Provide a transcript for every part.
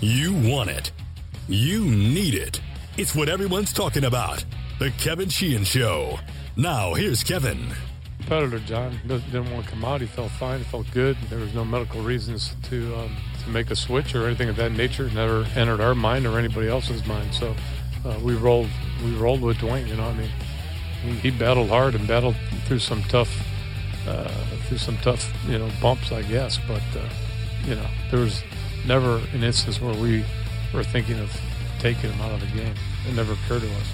You want it. You need it. It's what everyone's talking about. The Kevin Sheehan Show. Now, here's Kevin. Competitor John didn't want to come out. He felt fine. He felt good. There was no medical reasons to um, to make a switch or anything of that nature. Never entered our mind or anybody else's mind. So uh, we rolled we rolled with Dwayne. You know, I mean, he, he battled hard and battled through some tough uh, through some tough you know bumps, I guess. But uh, you know, there was never an instance where we were thinking of taking him out of the game. It never occurred to us.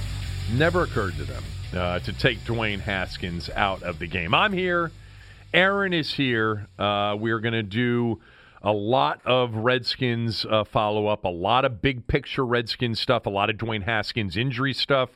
Never occurred to them uh, to take Dwayne Haskins out of the game. I'm here. Aaron is here. Uh, we're going to do a lot of Redskins uh, follow up, a lot of big picture Redskins stuff, a lot of Dwayne Haskins injury stuff.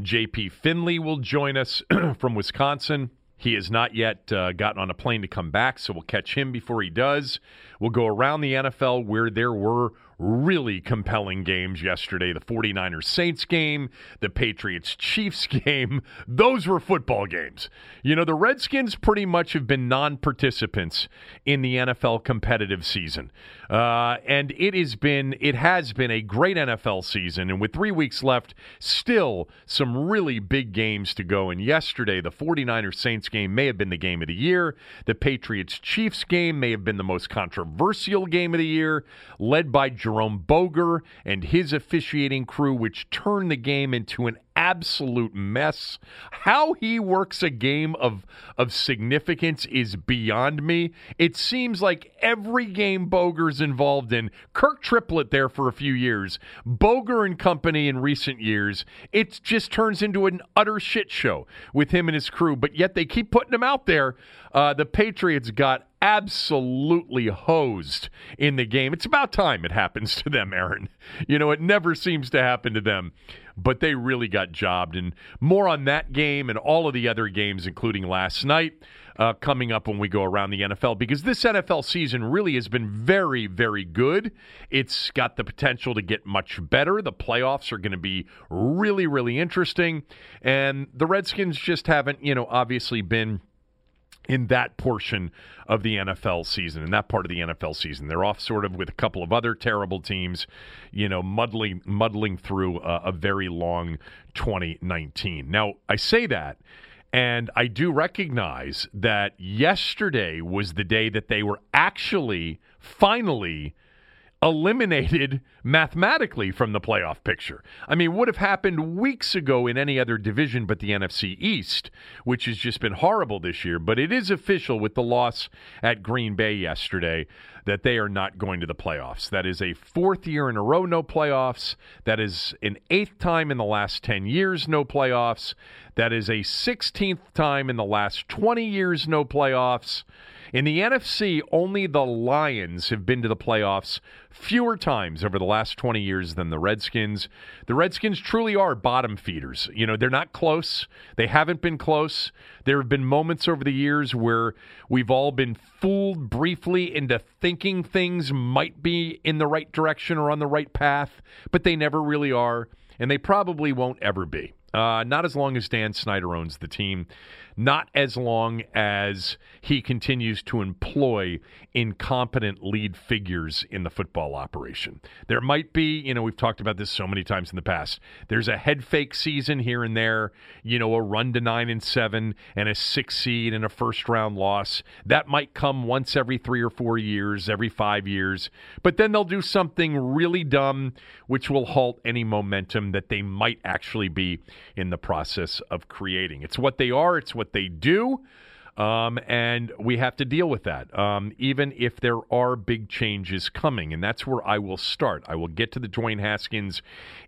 JP Finley will join us from Wisconsin. He has not yet uh, gotten on a plane to come back, so we'll catch him before he does. We'll go around the NFL where there were really compelling games yesterday the 49ers Saints game, the Patriots Chiefs game. Those were football games. You know, the Redskins pretty much have been non participants in the NFL competitive season. Uh, and it has been it has been a great NFL season and with 3 weeks left still some really big games to go and yesterday the 49ers Saints game may have been the game of the year the Patriots Chiefs game may have been the most controversial game of the year led by Jerome Boger and his officiating crew which turned the game into an absolute mess. How he works a game of of significance is beyond me. It seems like every game Boger's involved in, Kirk Triplette there for a few years, Boger and company in recent years, it just turns into an utter shit show with him and his crew. But yet they keep putting him out there. Uh, the Patriots got absolutely hosed in the game. It's about time it happens to them, Aaron. You know, it never seems to happen to them but they really got jobbed. And more on that game and all of the other games, including last night, uh, coming up when we go around the NFL, because this NFL season really has been very, very good. It's got the potential to get much better. The playoffs are going to be really, really interesting. And the Redskins just haven't, you know, obviously been in that portion of the NFL season, in that part of the NFL season. They're off sort of with a couple of other terrible teams, you know, muddling muddling through a, a very long 2019. Now, I say that and I do recognize that yesterday was the day that they were actually finally eliminated mathematically from the playoff picture. I mean, would have happened weeks ago in any other division but the NFC East, which has just been horrible this year. But it is official with the loss at Green Bay yesterday that they are not going to the playoffs. That is a fourth year in a row, no playoffs. That is an eighth time in the last 10 years, no playoffs. That is a 16th time in the last 20 years, no playoffs. In the NFC, only the Lions have been to the playoffs fewer times over the last 20 years than the Redskins. The Redskins truly are bottom feeders. You know, they're not close. They haven't been close. There have been moments over the years where we've all been fooled briefly into thinking things might be in the right direction or on the right path, but they never really are, and they probably won't ever be. Uh, not as long as Dan Snyder owns the team not as long as he continues to employ incompetent lead figures in the football operation. There might be, you know, we've talked about this so many times in the past. There's a head fake season here and there, you know, a run to 9 and 7 and a 6 seed and a first round loss. That might come once every 3 or 4 years, every 5 years. But then they'll do something really dumb which will halt any momentum that they might actually be in the process of creating. It's what they are, it's what what they do. Um, and we have to deal with that, um, even if there are big changes coming. And that's where I will start. I will get to the Dwayne Haskins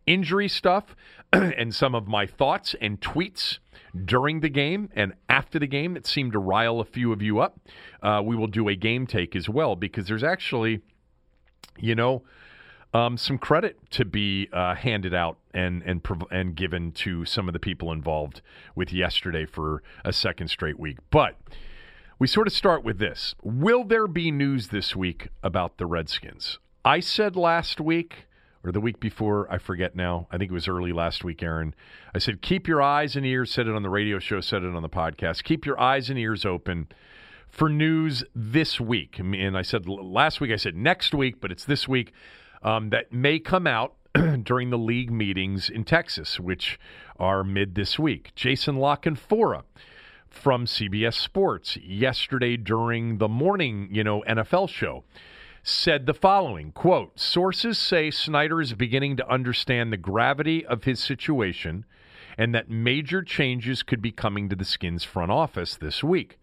injury stuff and some of my thoughts and tweets during the game and after the game that seemed to rile a few of you up. Uh, we will do a game take as well because there's actually, you know, um, some credit to be uh, handed out and and and given to some of the people involved with yesterday for a second straight week. But we sort of start with this: Will there be news this week about the Redskins? I said last week or the week before, I forget now. I think it was early last week, Aaron. I said, keep your eyes and ears, said it on the radio show, said it on the podcast. Keep your eyes and ears open for news this week. And I said last week, I said next week, but it's this week um, that may come out during the league meetings in Texas, which are mid this week. Jason La Canfora from CBS Sports yesterday during the morning, you know, NFL show said the following quote sources say snyder is beginning to understand the gravity of his situation and that major changes could be coming to the skins front office this week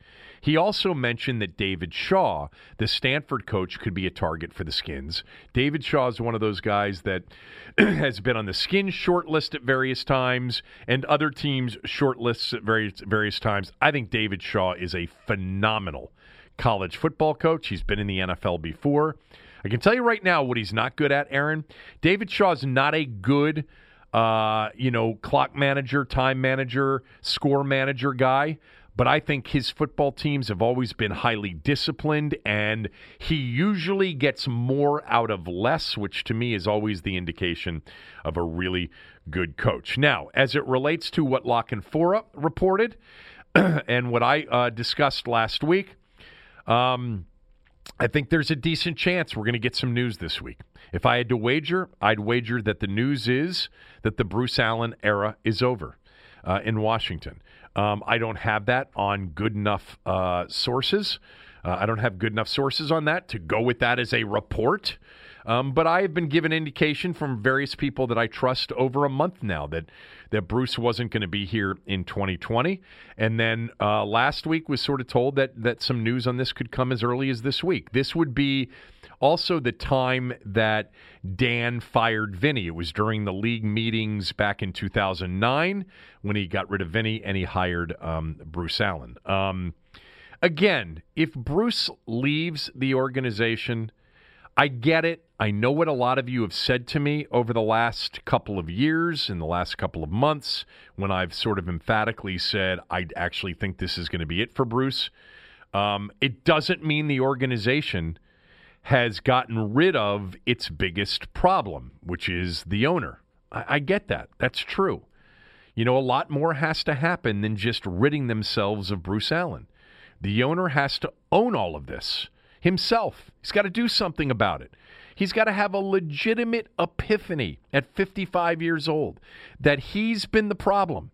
he also mentioned that David Shaw, the Stanford coach, could be a target for the Skins. David Shaw is one of those guys that has been on the Skins short list at various times and other teams' short lists at various various times. I think David Shaw is a phenomenal college football coach. He's been in the NFL before. I can tell you right now what he's not good at, Aaron. David Shaw is not a good uh, you know, clock manager, time manager, score manager guy but I think his football teams have always been highly disciplined, and he usually gets more out of less, which to me is always the indication of a really good coach. Now, as it relates to what La Canfora reported and what I uh, discussed last week, um, I think there's a decent chance we're going to get some news this week. If I had to wager, I'd wager that the news is that the Bruce Allen era is over uh, in Washington. Um, I don't have that on good enough uh, sources. Uh, I don't have good enough sources on that to go with that as a report. Um, but I have been given indication from various people that I trust over a month now that that Bruce wasn't going to be here in 2020. And then uh, last week was sort of told that that some news on this could come as early as this week. This would be also the time that Dan fired Vinny. It was during the league meetings back in 2009 when he got rid of Vinny and he hired um, Bruce Allen. Um, again, if Bruce leaves the organization, I get it. I know what a lot of you have said to me over the last couple of years, in the last couple of months, when I've sort of emphatically said, I actually think this is going to be it for Bruce. Um, it doesn't mean the organization has gotten rid of its biggest problem, which is the owner. I, I, get that. That's true. You know, a lot more has to happen than just ridding themselves of Bruce Allen. The owner has to own all of this himself. He's got to do something about it. He's got to have a legitimate epiphany at 55 years old that he's been the problem.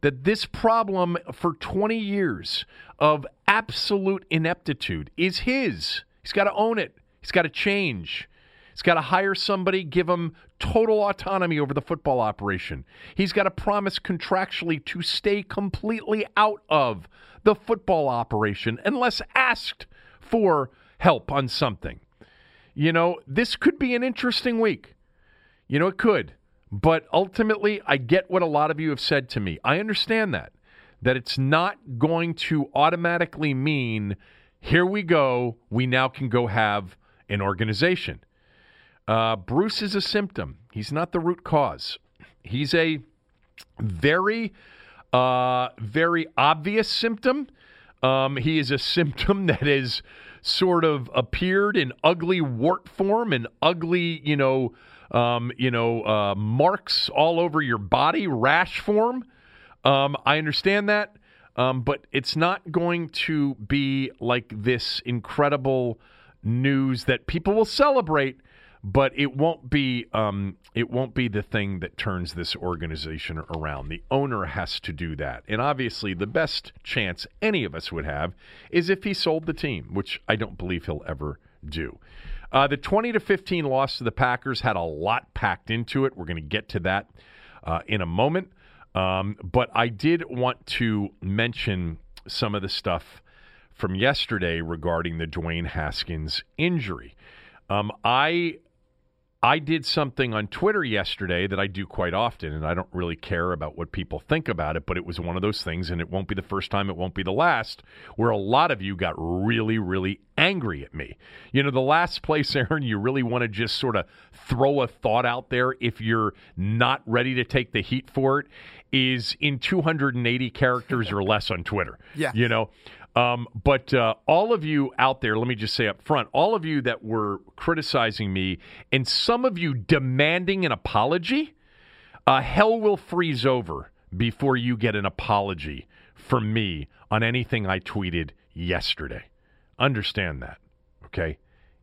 That this problem for 20 years of absolute ineptitude is his. He's got to own it. He's got to change. He's got to hire somebody, give him total autonomy over the football operation. He's got to promise contractually to stay completely out of the football operation unless asked for help on something. You know, this could be an interesting week. You know, it could. But ultimately, I get what a lot of you have said to me. I understand that. That it's not going to automatically mean, here we go, we now can go have an organization. Uh, Bruce is a symptom. He's not the root cause. He's a very, uh, very obvious symptom. Um, he is a symptom that has sort of appeared in ugly wart form and ugly, you know, um, you know, uh, marks all over your body, rash form. Um, I understand that, um, but it's not going to be like this incredible news that people will celebrate, but it won't be um, it won't be the thing that turns this organization around. The owner has to do that, and obviously, the best chance any of us would have is if he sold the team, which I don't believe he'll ever do. Uh, the 20 to 15 loss to the Packers had a lot packed into it. We're going to get to that uh, in a moment. Um, but I did want to mention some of the stuff from yesterday regarding the Dwayne Haskins injury. Um, I I did something on Twitter yesterday that I do quite often, and I don't really care about what people think about it, but it was one of those things, and it won't be the first time, it won't be the last, where a lot of you got really, really angry at me. You know, the last place, Aaron, you really want to just sort of throw a thought out there if you're not ready to take the heat for it is in 280 characters or less on Twitter. Yeah. You know, um, but uh, all of you out there, let me just say up front, all of you that were criticizing me, and some of you demanding an apology, uh, hell will freeze over before you get an apology from me on anything I tweeted yesterday. Understand that, okay?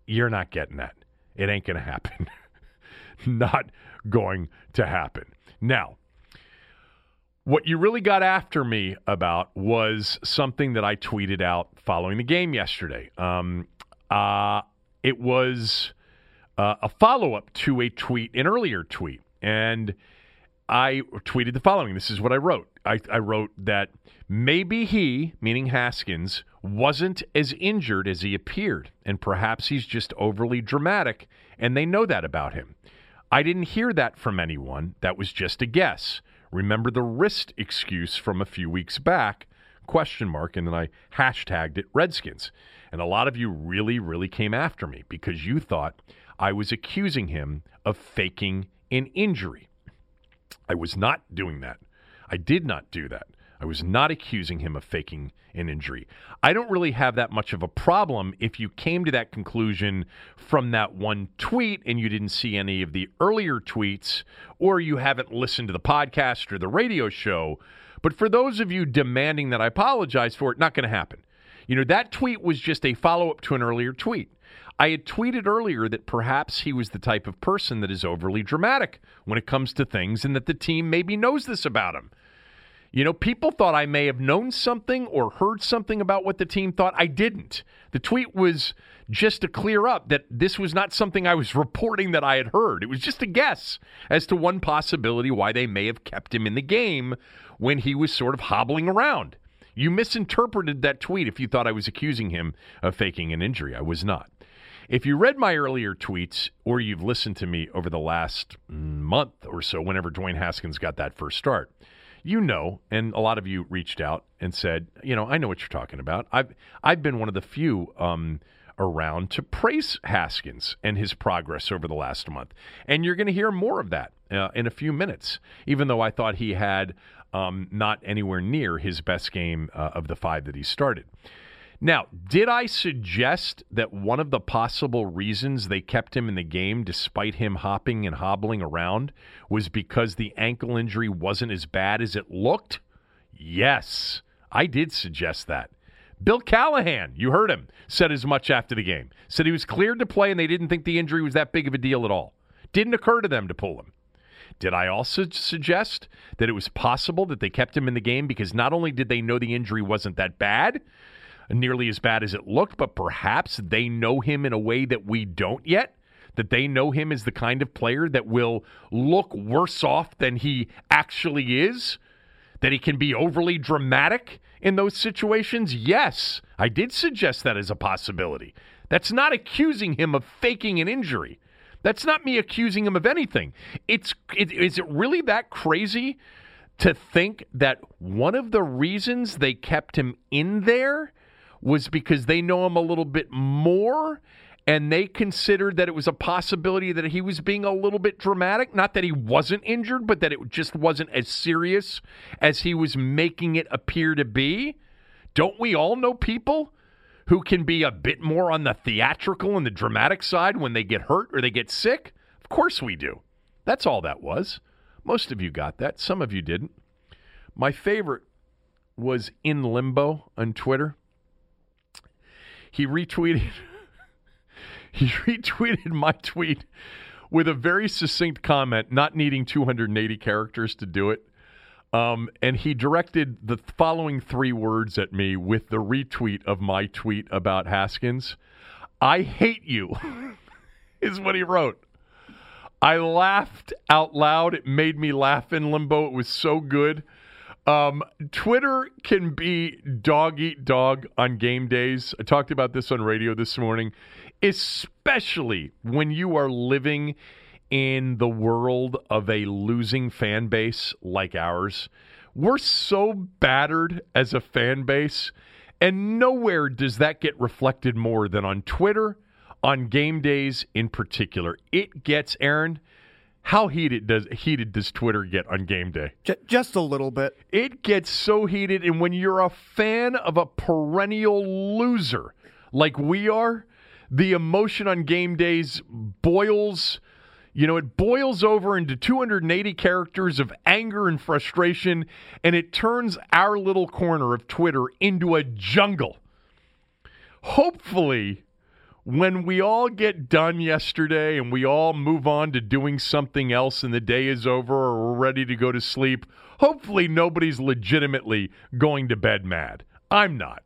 You're not getting that. It ain't going to happen. not going to happen. Now, what you really got after me about was something that I tweeted out following the game yesterday. Um, uh, it was uh, a follow up to a tweet, an earlier tweet. And I tweeted the following. This is what I wrote. I, I wrote that maybe he, meaning Haskins, wasn't as injured as he appeared, and perhaps he's just overly dramatic, and they know that about him. I didn't hear that from anyone. That was just a guess. Remember the wrist excuse from a few weeks back? Question mark, and then I hashtagged it Redskins. And a lot of you really, really came after me because you thought I was accusing him of faking an injury. I was not doing that. I did not do that. I was not accusing him of faking an injury. I don't really have that much of a problem if you came to that conclusion from that one tweet and you didn't see any of the earlier tweets or you haven't listened to the podcast or the radio show. But for those of you demanding that I apologize for it, not going to happen. You know, that tweet was just a follow up to an earlier tweet. I had tweeted earlier that perhaps he was the type of person that is overly dramatic when it comes to things and that the team maybe knows this about him. You know, people thought I may have known something or heard something about what the team thought. I didn't. The tweet was just to clear up that this was not something I was reporting that I had heard. It was just a guess as to one possibility why they may have kept him in the game when he was sort of hobbling around. You misinterpreted that tweet if you thought I was accusing him of faking an injury. I was not. If you read my earlier tweets or you've listened to me over the last mm, month or so, whenever Dwayne Haskins got that first start, you know, and a lot of you reached out and said, you know, I know what you're talking about. I've I've been one of the few um, around to praise Haskins and his progress over the last month, and you're going to hear more of that uh, in a few minutes. Even though I thought he had um, not anywhere near his best game uh, of the five that he started. Now, did I suggest that one of the possible reasons they kept him in the game despite him hopping and hobbling around was because the ankle injury wasn't as bad as it looked? Yes, I did suggest that. Bill Callahan, you heard him, said as much after the game. Said he was cleared to play and they didn't think the injury was that big of a deal at all. Didn't occur to them to pull him. Did I also suggest that it was possible that they kept him in the game because not only did they know the injury wasn't that bad, nearly as bad as it looked, but perhaps they know him in a way that we don't yet. That they know him as the kind of player that will look worse off than he actually is, that he can be overly dramatic in those situations. Yes, I did suggest that as a possibility. That's not accusing him of faking an injury. That's not me accusing him of anything. It's it, is it really that crazy to think that one of the reasons they kept him in there was because they know him a little bit more and they considered that it was a possibility that he was being a little bit dramatic. Not that he wasn't injured, but that it just wasn't as serious as he was making it appear to be. Don't we all know people who can be a bit more on the theatrical and the dramatic side when they get hurt or they get sick? Of course we do. That's all that was. Most of you got that, some of you didn't. My favorite was in limbo on Twitter he retweeted he retweeted my tweet with a very succinct comment, not needing 280 characters to do it. Um, and he directed the following three words at me with the retweet of my tweet about Haskins. I hate you, is what he wrote. I laughed out loud. It made me laugh in limbo. It was so good. Um, Twitter can be dog eat dog on game days. I talked about this on radio this morning, especially when you are living in the world of a losing fan base like ours. We're so battered as a fan base, and nowhere does that get reflected more than on Twitter, on game days in particular. It gets, Aaron, how heated does heated does Twitter get on game day? Just a little bit. It gets so heated, and when you're a fan of a perennial loser like we are, the emotion on game days boils. You know, it boils over into 280 characters of anger and frustration, and it turns our little corner of Twitter into a jungle. Hopefully, when we all get done yesterday and we all move on to doing something else and the day is over or we're ready to go to sleep, hopefully nobody's legitimately going to bed mad. I'm not.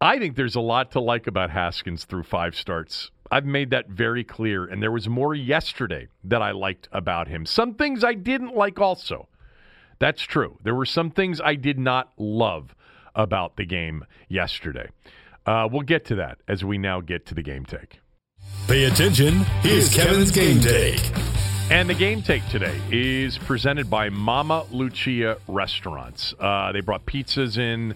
I think there's a lot to like about Haskins through five starts. I've made that very clear, and there was more yesterday that I liked about him. Some things I didn't like also. That's true. There were some things I did not love about the game yesterday. Uh, we'll get to that as we now get to the game take. Pay attention. Here's Kevin's game take. And the game take today is presented by Mama Lucia Restaurants. Uh, they brought pizzas in.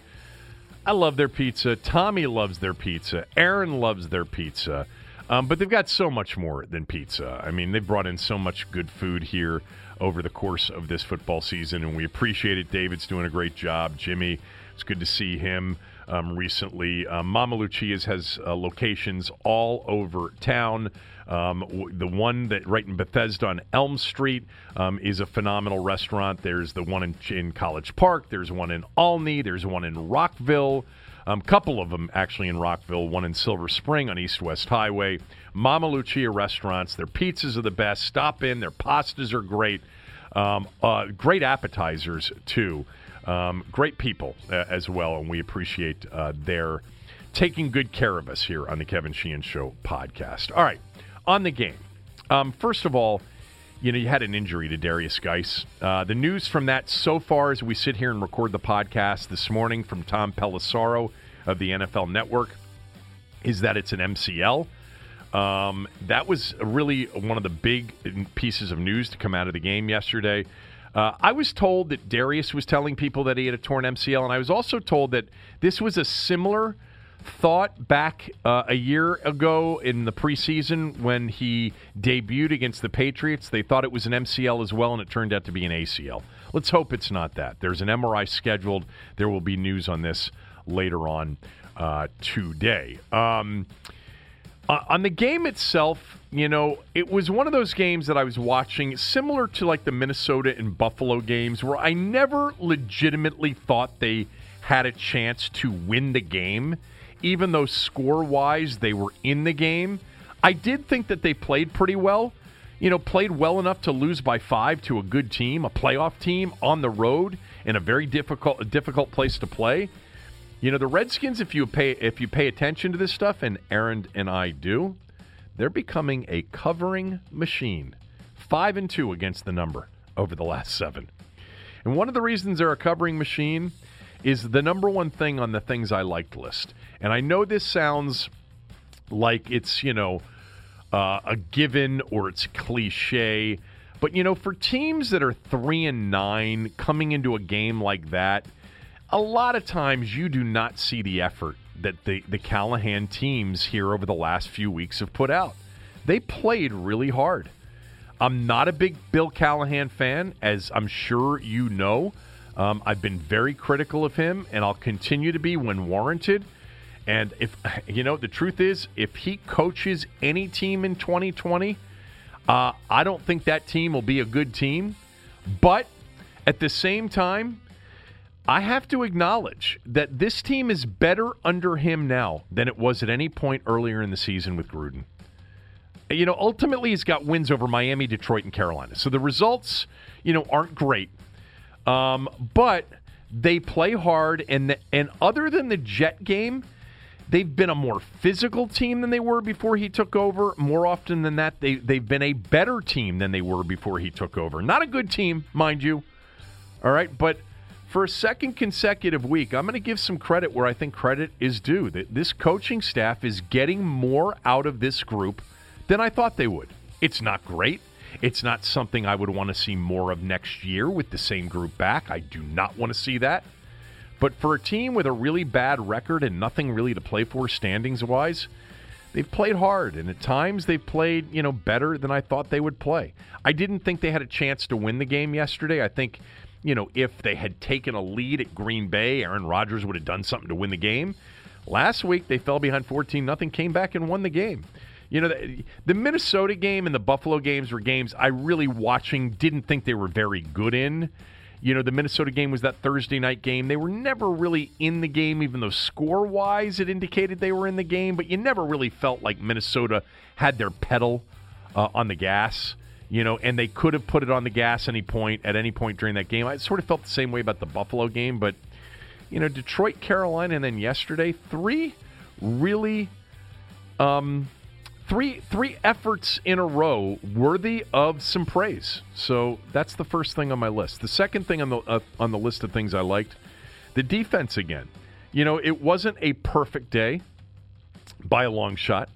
I love their pizza. Tommy loves their pizza. Aaron loves their pizza. Um, but they've got so much more than pizza. I mean, they've brought in so much good food here over the course of this football season, and we appreciate it. David's doing a great job. Jimmy, it's good to see him um, recently. Um, Mama Lucia's has uh, locations all over town. Um, w- the one that right in Bethesda on Elm Street um, is a phenomenal restaurant. There's the one in, in College Park. There's one in Olney. There's one in Rockville. A um, couple of them actually in Rockville, one in Silver Spring on East West Highway. Mama Lucia restaurants. Their pizzas are the best. Stop in. Their pastas are great. Um, uh, great appetizers, too. Um, great people uh, as well, and we appreciate uh, their taking good care of us here on the Kevin Sheehan Show podcast. All right, on the game. Um, first of all, you know, you had an injury to Derrius Guice. Uh, the news from that so far as we sit here and record the podcast this morning from Tom Pelissero of the NFL Network is that it's an MCL. Um, that was really one of the big pieces of news to come out of the game yesterday. Uh, I was told that Derrius was telling people that he had a torn MCL, and I was also told that this was a similar thought back uh, a year ago in the preseason when he debuted against the Patriots. They thought it was an MCL as well, and it turned out to be an ACL. Let's hope it's not that. There's an MRI scheduled. There will be news on this later on uh, today. Um, uh, on the game itself, you know, it was one of those games that I was watching similar to like the Minnesota and Buffalo games where I never legitimately thought they had a chance to win the game, even though score wise they were in the game. I did think that they played pretty well. You know, played well enough to lose by five to a good team, a playoff team on the road in a very difficult difficult place to play. You know, the Redskins, if you pay if you pay attention to this stuff, and Aaron and I do, they're becoming a covering machine. Five and two against the number over the last seven. And one of the reasons they're a covering machine is the number one thing on the things I liked list. And I know this sounds like it's, you know, uh, a given or it's cliche, but you know, for teams that are three and nine coming into a game like that a lot of times you do not see the effort that the, the Callahan teams here over the last few weeks have put out. They played really hard. I'm not a big Bill Callahan fan, as I'm sure you know. Um, I've been very critical of him, and I'll continue to be when warranted. And if, you know, the truth is, if he coaches any team in 2020, uh, I don't think that team will be a good team. But at the same time, I have to acknowledge that this team is better under him now than it was at any point earlier in the season with Gruden. You know, ultimately he's got wins over Miami, Detroit, and Carolina. So the results, you know, aren't great. Um, but they play hard, and the, and other than the Jet game, they've been a more physical team than they were before he took over. More often than that, they they've been a better team than they were before he took over. Not a good team, mind you. All right, but for a second consecutive week, I'm going to give some credit where I think credit is due. That this coaching staff is getting more out of this group than I thought they would. It's not great. It's not something I would want to see more of next year with the same group back. I do not want to see that. But for a team with a really bad record and nothing really to play for standings wise, they've played hard and at times they've played, you know, better than I thought they would play. I didn't think they had a chance to win the game yesterday. I think you know, if they had taken a lead at Green Bay, Aaron Rodgers would have done something to win the game. Last week they fell behind 14 nothing, came back and won the game. You know, the, the, Minnesota game and the Buffalo games were games I really watching didn't think they were very good in. You know, the Minnesota game was that Thursday night game. They were never really in the game, even though score wise it indicated they were in the game, but you never really felt like Minnesota had their pedal uh, on the gas, you know, and they could have put it on the gas any point at any point during that game. I sort of felt the same way about the Buffalo game, but, you know, Detroit, Carolina, and then yesterday, three really. Um, three three efforts in a row worthy of some praise. So that's the first thing on my list. The second thing on the uh, on the list of things I liked, the defense again. You know, it wasn't a perfect day by a long shot.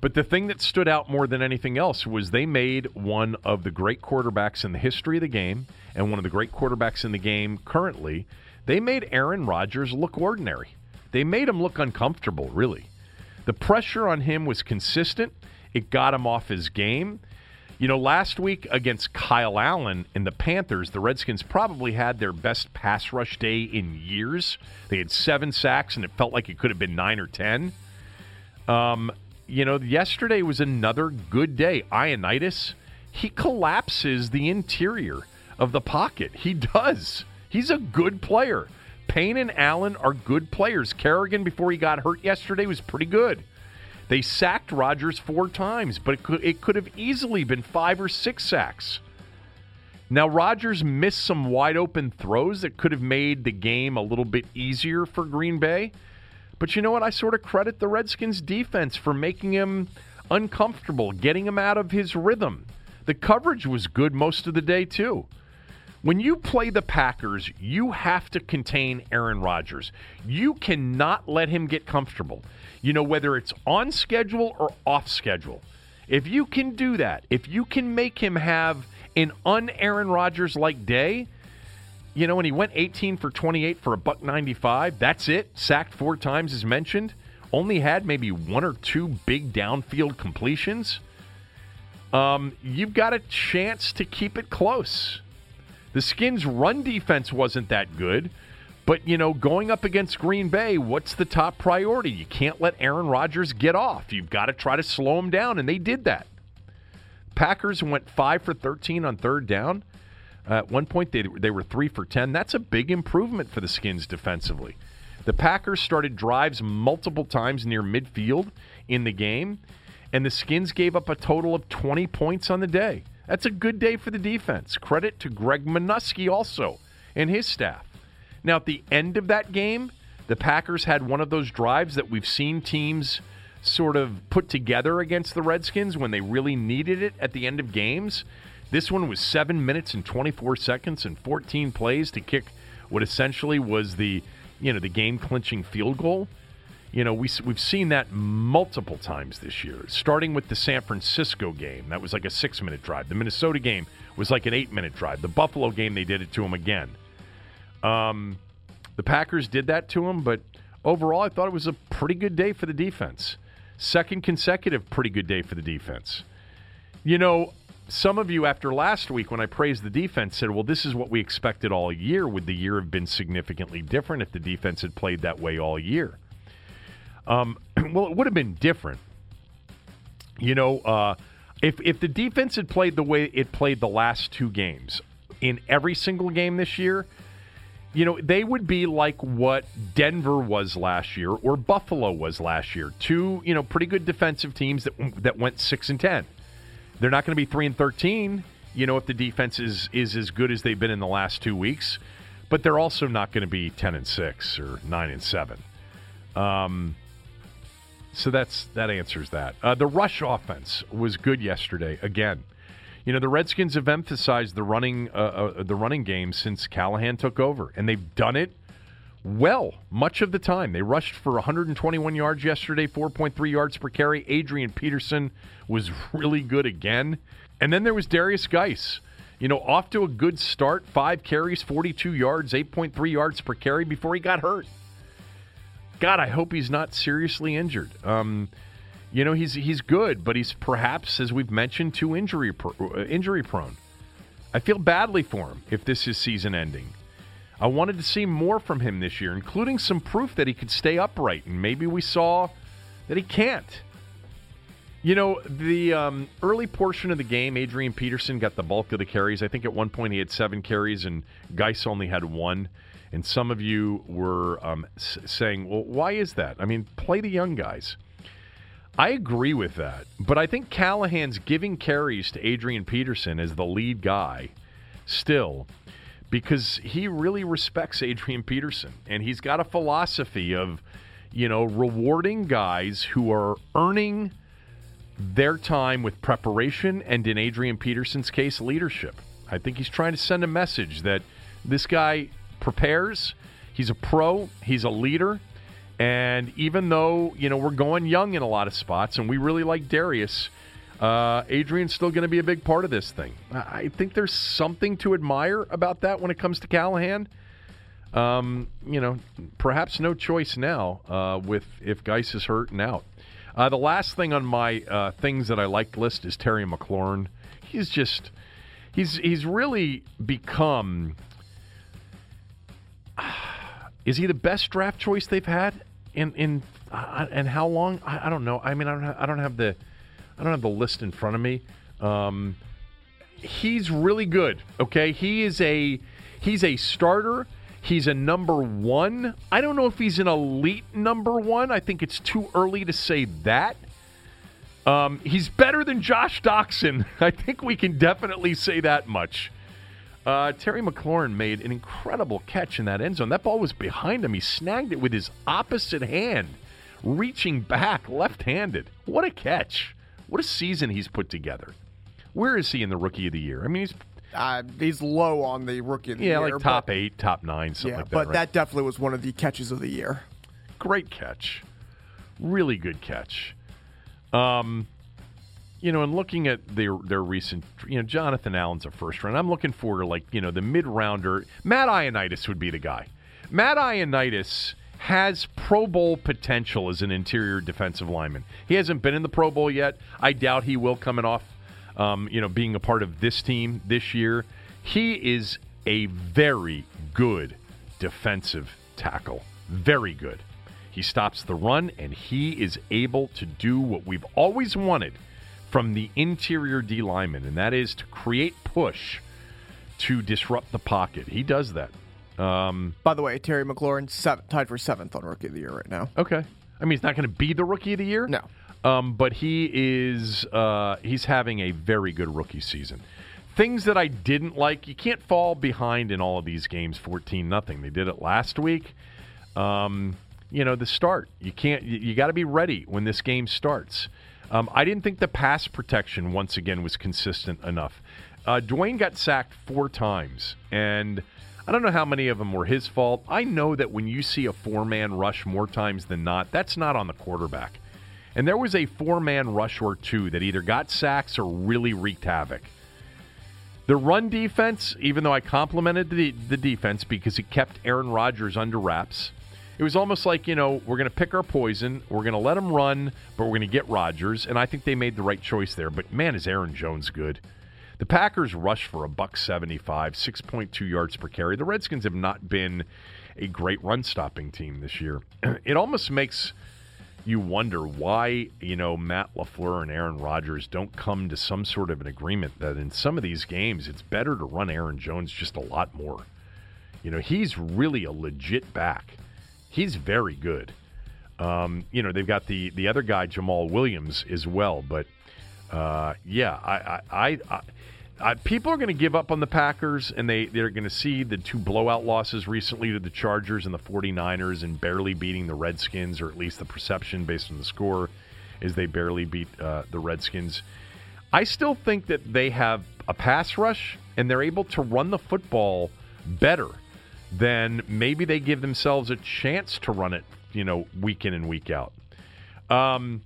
But the thing that stood out more than anything else was they made one of the great quarterbacks in the history of the game and one of the great quarterbacks in the game currently. They made Aaron Rodgers look ordinary. They made him look uncomfortable, really. The pressure on him was consistent. It got him off his game. You know, last week against Kyle Allen and the Panthers, the Redskins probably had their best pass rush day in years. They had seven sacks, and it felt like it could have been nine or ten. Um, you know, yesterday was another good day. Ioannidis, he collapses the interior of the pocket. He does. He's a good player. Payne and Allen are good players. Kerrigan, before he got hurt yesterday, was pretty good. They sacked Rodgers four times, but it could, it could have easily been five or six sacks. Now, Rodgers missed some wide open throws that could have made the game a little bit easier for Green Bay. But you know what? I sort of credit the Redskins defense for making him uncomfortable, getting him out of his rhythm. The coverage was good most of the day, too. When you play the Packers, you have to contain Aaron Rodgers. You cannot let him get comfortable. You know, whether it's on schedule or off schedule. If you can do that, if you can make him have an un Aaron Rodgers like day, you know, when he went 18 for 28 for a buck 95, that's it. Sacked four times as mentioned. Only had maybe one or two big downfield completions. Um, you've got a chance to keep it close. The Skins' run defense wasn't that good, but you know, going up against Green Bay, what's the top priority? You can't let Aaron Rodgers get off. You've got to try to slow him down, and they did that. Packers went five for 13 on third down. At one point, they, they were three for 10. That's a big improvement for the Skins defensively. The Packers started drives multiple times near midfield in the game, and the Skins gave up a total of 20 points on the day. That's a good day for the defense. Credit to Greg Manusky also and his staff. Now, at the end of that game, the Packers had one of those drives that we've seen teams sort of put together against the Redskins when they really needed it at the end of games. This one was seven minutes and 24 seconds and 14 plays to kick what essentially was the, you know, the game clinching field goal. You know, we, we've seen that multiple times this year, starting with the San Francisco game. That was like a six minute drive. The Minnesota game was like an eight minute drive. The Buffalo game, they did it to him again. Um, the Packers did that to him, but overall, I thought it was a pretty good day for the defense. Second consecutive pretty good day for the defense. You know, some of you after last week when I praised the defense said, well, this is what we expected all year. Would the year have been significantly different if the defense had played that way all year? Um, well, it would have been different. You know, uh, if if the defense had played the way it played the last two games in every single game this year, you know, they would be like what Denver was last year or Buffalo was last year. Two, you know, pretty good defensive teams that that went 6 and 10. They're not going to be 3 and 13, you know, if the defense is is as good as they've been in the last 2 weeks, but they're also not going to be 10 and 6 or 9 and 7. Um so that's that answers that. Uh, the rush offense was good yesterday again. You know the Redskins have emphasized the running uh, uh, the running game since Callahan took over, and they've done it well much of the time. They rushed for 121 yards yesterday, 4.3 yards per carry. Adrian Peterson was really good again, and then there was Derrius Guice. You know, off to a good start, five carries, 42 yards, 8.3 yards per carry before he got hurt. God, I hope he's not seriously injured. Um, you know, he's he's good, but he's perhaps, as we've mentioned, too injury uh, injury prone. I feel badly for him if this is season ending. I wanted to see more from him this year, including some proof that he could stay upright, and maybe we saw that he can't. You know, the um, early portion of the game, Adrian Peterson got the bulk of the carries. I think at one point he had seven carries, and Guice only had one. And some of you were um, s- saying, well, why is that? I mean, play the young guys. I agree with that. But I think Callahan's giving carries to Adrian Peterson as the lead guy still because he really respects Adrian Peterson. And he's got a philosophy of, you know, rewarding guys who are earning their time with preparation and, in Adrian Peterson's case, leadership. I think he's trying to send a message that this guy prepares. He's a pro. He's a leader. And even though, you know, we're going young in a lot of spots and we really like Derrius, uh, Adrian's still going to be a big part of this thing. I think there's something to admire about that when it comes to Callahan. Um, you know, perhaps no choice now uh, with if Guice is hurt and out. Uh, the last thing on my uh, things that I like list is Terry McLaurin. He's just he's he's really become. Is he the best draft choice they've had in in uh, and how long? I, I, don't know. I mean, I don't I don't have the I don't have the list in front of me. Um, he's really good. Okay, he is a he's a starter. He's a number one. I don't know if he's an elite number one. I think it's too early to say that. Um, he's better than Josh Doctson. I think we can definitely say that much. Uh, Terry McLaurin made an incredible catch in that end zone. That ball was behind him. He snagged it with his opposite hand, reaching back left handed. What a catch. What a season he's put together. Where is he in the rookie of the year? I mean, he's uh, he's low on the rookie of the yeah, year. like top but, eight, top nine, something yeah, like that. but right? that definitely was one of the catches of the year. Great catch, really good catch. Um, you know, and looking at their their recent, you know, Jonathan Allen's a first round. I'm looking for like you know the mid rounder. Matt Ioannidis would be the guy. Matt Ioannidis has Pro Bowl potential as an interior defensive lineman. He hasn't been in the Pro Bowl yet. I doubt he will coming off, um, you know, being a part of this team this year. He is a very good defensive tackle. Very good. He stops the run and he is able to do what we've always wanted from the interior D lineman, and that is to create push to disrupt the pocket. He does that. Um, By the way, Terry McLaurin seven, tied for seventh on Rookie of the Year right now. Okay. I mean, he's not going to be the rookie of the year. No. Um, but he is. Uh, he's having a very good rookie season. Things that I didn't like. You can't fall behind in all of these games, fourteen nothing. They did it last week. Um, you know, the start. You can't. You, you got to be ready when this game starts. Um, I didn't think the pass protection once again was consistent enough. Uh, Dwayne got sacked four times, and I don't know how many of them were his fault. I know that when you see a four man rush more times than not, that's not on the quarterback. And there was a four man rush or two that either got sacks or really wreaked havoc. The run defense, even though I complimented the, the defense because it kept Aaron Rodgers under wraps, it was almost like, you know, we're going to pick our poison, we're going to let him run, but we're going to get Rodgers. And I think they made the right choice there. But man, is Aaron Jones good. The Packers rushed for a buck 75, 6.2 yards per carry. The Redskins have not been a great run stopping team this year. It almost makes you wonder why, you know, Matt LaFleur and Aaron Rodgers don't come to some sort of an agreement that in some of these games it's better to run Aaron Jones just a lot more. You know, he's really a legit back. He's very good. Um, you know, they've got the the other guy Jamaal Williams as well, but uh, yeah, I, I, I, I, people are going to give up on the Packers, and they they're going to see the two blowout losses recently to the Chargers and the 49ers, and barely beating the Redskins, or at least the perception based on the score is they barely beat uh, the Redskins. I still think that they have a pass rush, and they're able to run the football better than maybe they give themselves a chance to run it, you know, week in and week out. Um,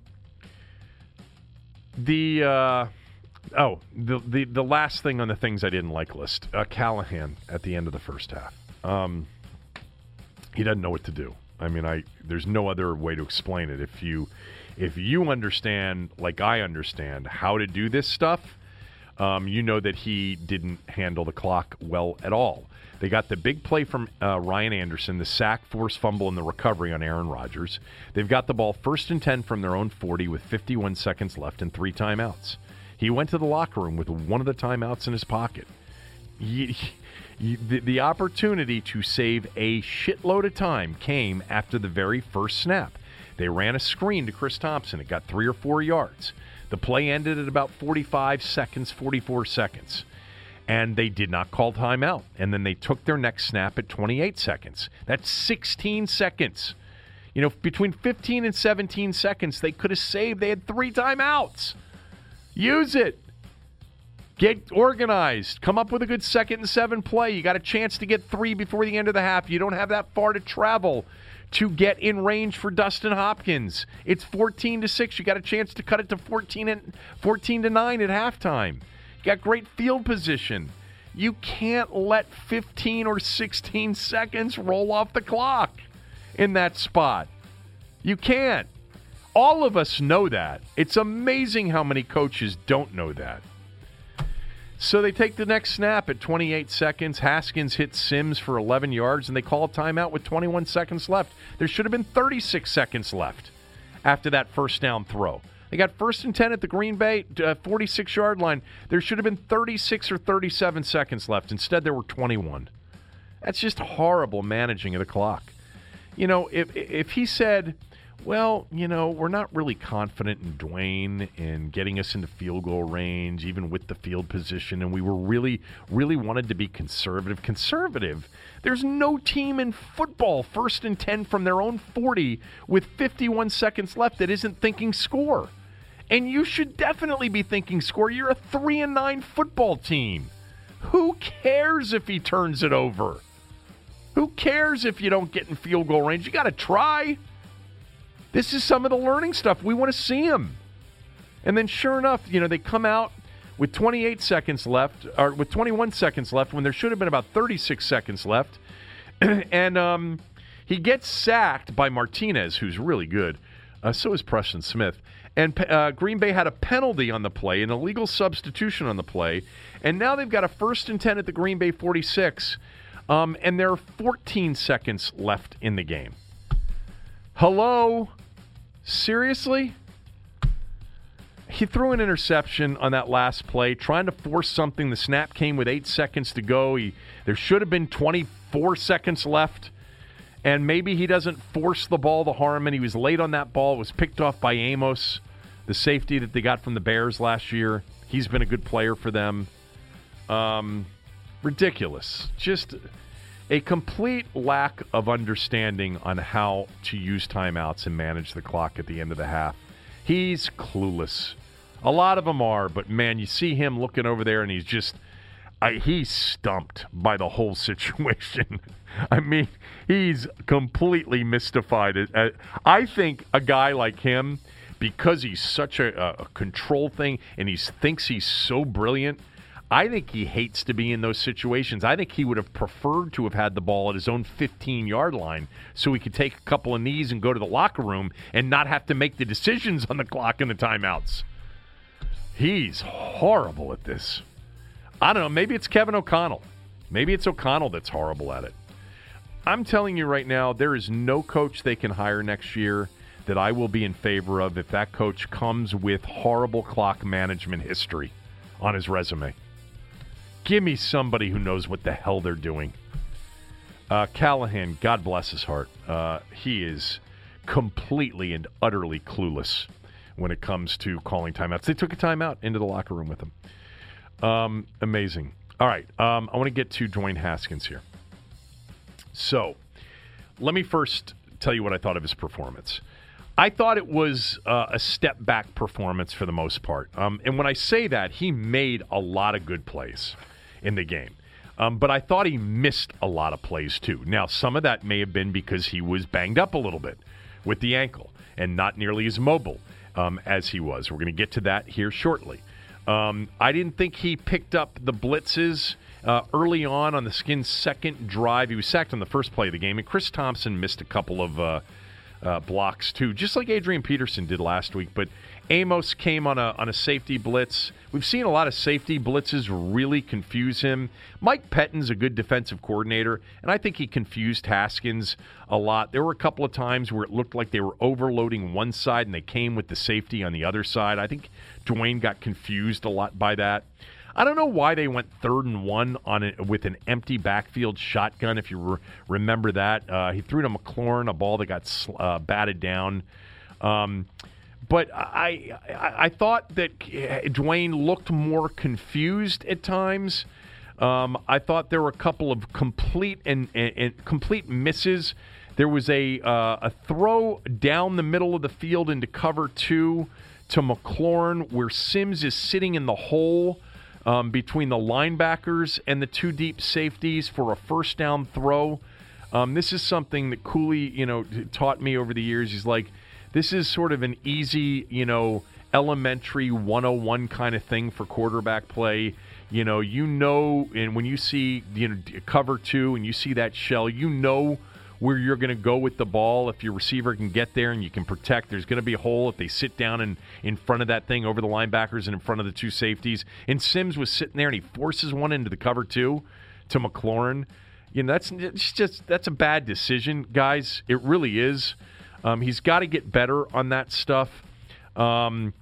the uh, oh, the, the the last thing on the things I didn't like list: uh, Callahan at the end of the first half. Um, he doesn't know what to do. I mean, I there's no other way to explain it. If you if you understand, like I understand, how to do this stuff, um, you know that he didn't handle the clock well at all. They got the big play from uh, Ryan Anderson, the sack, force fumble, and the recovery on Aaron Rodgers. They've got the ball first and 10 from their own 40 with 51 seconds left and three timeouts. He went to the locker room with one of the timeouts in his pocket. He, he, the, the opportunity to save a shitload of time came after the very first snap. They ran a screen to Chris Thompson. It got three or four yards. The play ended at about 45 seconds, 44 seconds and they did not call timeout. And then they took their next snap at 28 seconds. That's 16 seconds. You know, between 15 and 17 seconds, they could have saved. They had three timeouts. Use it. Get organized. Come up with a good second and seven play. You got a chance to get three before the end of the half. You don't have that far to travel to get in range for Dustin Hopkins. It's 14 to 6. You got a chance to cut it to 14 and 14 to 9 at halftime got great field position. You can't let 15 or 16 seconds roll off the clock in that spot. You can't. All of us know that. It's amazing how many coaches don't know that. So they take the next snap at 28 seconds. Haskins hits Sims for 11 yards, and they call a timeout with 21 seconds left. There should have been 36 seconds left after that first down throw. They got first and 10 at the Green Bay 46 uh, yard line. There should have been 36 or 37 seconds left. Instead, there were 21. That's just horrible managing of the clock. You know, if, if he said, well, you know, we're not really confident in Dwayne in getting us into field goal range, even with the field position, and we were really, really wanted to be conservative. Conservative. There's no team in football first and 10 from their own 40 with 51 seconds left that isn't thinking score. And you should definitely be thinking score. You're a 3 and 9 football team. Who cares if he turns it over? Who cares if you don't get in field goal range? You got to try. This is some of the learning stuff. We want to see him. And then, sure enough, you know, they come out with 28 seconds left, or with 21 seconds left, when there should have been about 36 seconds left. and um, he gets sacked by Martinez, who's really good. Uh, so is Preston Smith. And uh, Green Bay had a penalty on the play, an illegal substitution on the play. And now they've got a first and 10 at the Green Bay 46. Um, and there are 14 seconds left in the game. Hello? Seriously? He threw an interception on that last play, trying to force something. The snap came with eight seconds to go. He, there should have been 24 seconds left and maybe he doesn't force the ball to Harmon. He was late on that ball. Was picked off by Amos, the safety that they got from the Bears last year. He's been a good player for them. Um, ridiculous. Just a complete lack of understanding on how to use timeouts and manage the clock at the end of the half. He's clueless. A lot of them are, but man, you see him looking over there and he's just – I, he's stumped by the whole situation. I mean, he's completely mystified. Uh, I think a guy like him, because he's such a, a control thing and he thinks he's so brilliant, I think he hates to be in those situations. I think he would have preferred to have had the ball at his own 15 yard line so he could take a couple of knees and go to the locker room and not have to make the decisions on the clock and the timeouts. He's horrible at this. I don't know. Maybe it's Kevin O'Connell. Maybe it's O'Connell that's horrible at it. I'm telling you right now, there is no coach they can hire next year that I will be in favor of if that coach comes with horrible clock management history on his resume. Give me somebody who knows what the hell they're doing. Uh, Callahan, God bless his heart, uh, he is completely and utterly clueless when it comes to calling timeouts. They took a timeout into the locker room with him. Um, amazing. All right. Um, I want to get to Dwayne Haskins here. So, let me first tell you what I thought of his performance. I thought it was uh, a step back performance for the most part. Um, and when I say that, he made a lot of good plays in the game. Um, but I thought he missed a lot of plays too. Now, some of that may have been because he was banged up a little bit with the ankle and not nearly as mobile um, as he was. We're going to get to that here shortly. Um, I didn't think he picked up the blitzes uh, early on on the Skins' second drive. He was sacked on the first play of the game, and Chris Thompson missed a couple of uh, uh, blocks too, just like Adrian Peterson did last week. But Amos came on a on a safety blitz. We've seen a lot of safety blitzes really confuse him. Mike Pettine's a good defensive coordinator, and I think he confused Haskins a lot. There were a couple of times where it looked like they were overloading one side and they came with the safety on the other side. I think Dwayne got confused a lot by that. I don't know why they went third and one on it with an empty backfield shotgun. If you re- remember that, uh, he threw to McLaurin a ball that got uh, batted down. Um, but I, I, I thought that Dwayne looked more confused at times. Um, I thought there were a couple of complete and, and, and complete misses. There was a uh, a throw down the middle of the field into cover two to McLaurin where Sims is sitting in the hole um, between the linebackers and the two deep safeties for a first down throw. Um, this is something that Cooley, you know, taught me over the years. He's like, this is sort of an easy, you know, elementary 101 kind of thing for quarterback play. You know, you know, and when you see, you know, cover two and you see that shell, you know where you're going to go with the ball. If your receiver can get there and you can protect, there's going to be a hole if they sit down and in front of that thing over the linebackers and in front of the two safeties. And Sims was sitting there and he forces one into the cover two to McLaurin. You know, that's it's just that's a bad decision, guys. It really is. Um, he's got to get better on that stuff. Um,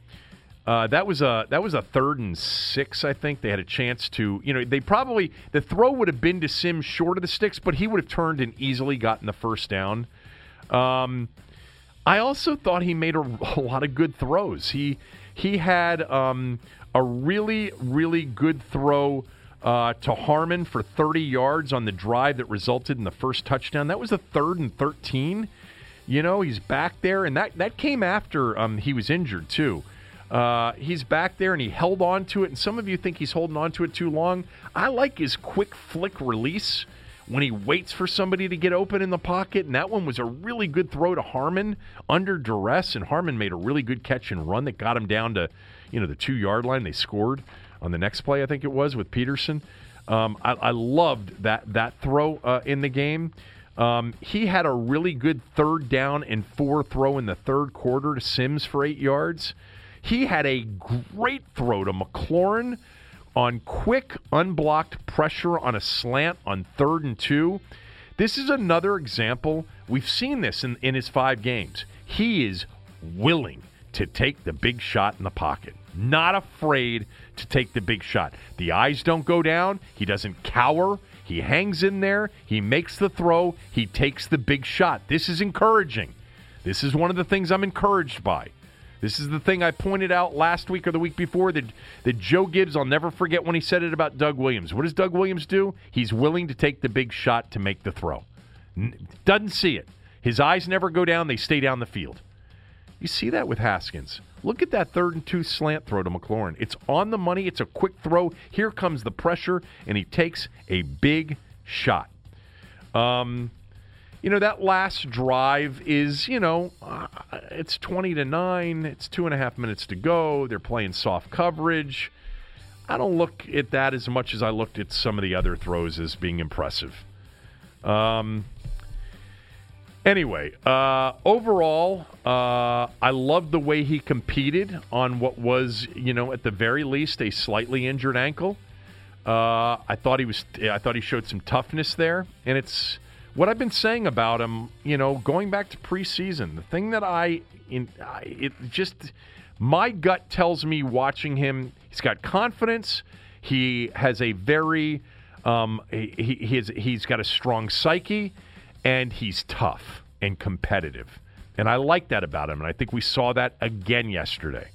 uh, that was a that was a third and six. I think they had a chance to. You know, they probably the throw would have been to Sims short of the sticks, but he would have turned and easily gotten the first down. Um, I also thought he made a, a, lot of good throws. He he had um, a really really good throw. Uh, to Harmon for 30 yards on the drive that resulted in the first touchdown. That was a third and 13. You know, he's back there, and that, that came after um, he was injured, too. Uh, he's back there and he held on to it. And some of you think he's holding on to it too long. I like his quick flick release when he waits for somebody to get open in the pocket. And that one was a really good throw to Harmon under duress. And Harmon made a really good catch and run that got him down to, you know, the two yard line. They scored on the next play, I think it was, with Peterson. Um, I, I, loved that that throw uh, in the game. Um, he had a really good third down and four throw in the third quarter to Sims for eight yards. He had a great throw to McLaurin on quick, unblocked pressure on a slant on third and two. This is another example. We've seen this in, in his five games. He is willing to take the big shot in the pocket, not afraid to take the big shot. The eyes don't go down, he doesn't cower. He hangs in there, he makes the throw, he takes the big shot. This is encouraging. This is one of the things I'm encouraged by. This is the thing I pointed out last week or the week before that, that Joe Gibbs, I'll never forget when he said it about Doug Williams. What does Doug Williams do? He's willing to take the big shot to make the throw. Doesn't see it. His eyes never go down, they stay down the field. You see that with Haskins. Look at that third and two slant throw to McLaurin. It's on the money, it's a quick throw. Here comes the pressure, and he takes a big shot. Um, you know that last drive is you know uh, it's 20 to 9 it's two and a half minutes to go they're playing soft coverage i don't look at that as much as i looked at some of the other throws as being impressive um, anyway uh, overall uh, i loved the way he competed on what was you know at the very least a slightly injured ankle. Uh, i thought he was i thought he showed some toughness there. And it's what I've been saying about him, you know, going back to preseason, the thing that I, in, I, it just, my gut tells me watching him, he's got confidence. He has a very, um, he, he has, he's got a strong psyche, and he's tough and competitive. And I like that about him. And I think we saw that again yesterday.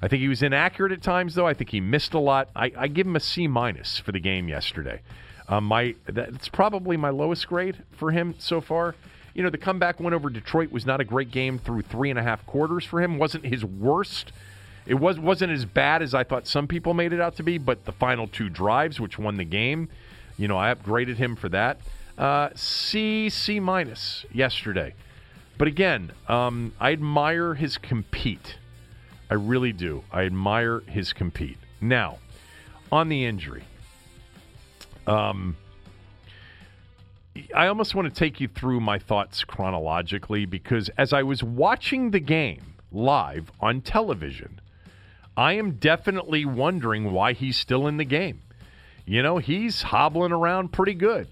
I think he was inaccurate at times, though. I think he missed a lot. I, I give him a C minus for the game yesterday. Um, my that's probably my lowest grade for him so far. You know, the comeback win over Detroit was not a great game through three and a half quarters for him. wasn't his worst. It was wasn't as bad as I thought some people made it out to be. But the final two drives, which won the game, you know, I upgraded him for that. Uh, C C minus yesterday. But again, um, I admire his compete. I really do. I admire his compete. Now, on the injury, um, I almost want to take you through my thoughts chronologically because as I was watching the game, live on television. I am definitely wondering why he's still in the game. You know, he's hobbling around pretty good.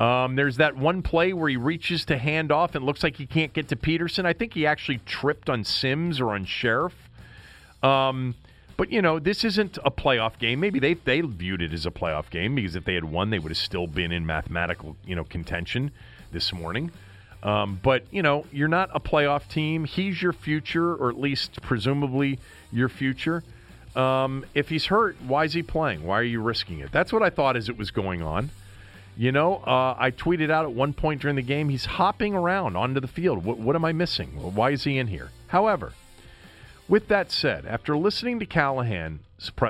Um, there's that one play where he reaches to hand off and looks like he can't get to Peterson. I think he actually tripped on Sims or on Scherff. Um, but you know, this isn't a playoff game. Maybe they they viewed it as a playoff game because if they had won, they would have still been in mathematical you know contention this morning. Um, but you know, you're not a playoff team. He's your future, or at least presumably your future. Um, if he's hurt, why is he playing? Why are you risking it? That's what I thought as it was going on. You know, uh, I tweeted out at one point during the game, he's hopping around onto the field. What, what am I missing? Why is he in here? However, with that said, after listening to Callahan,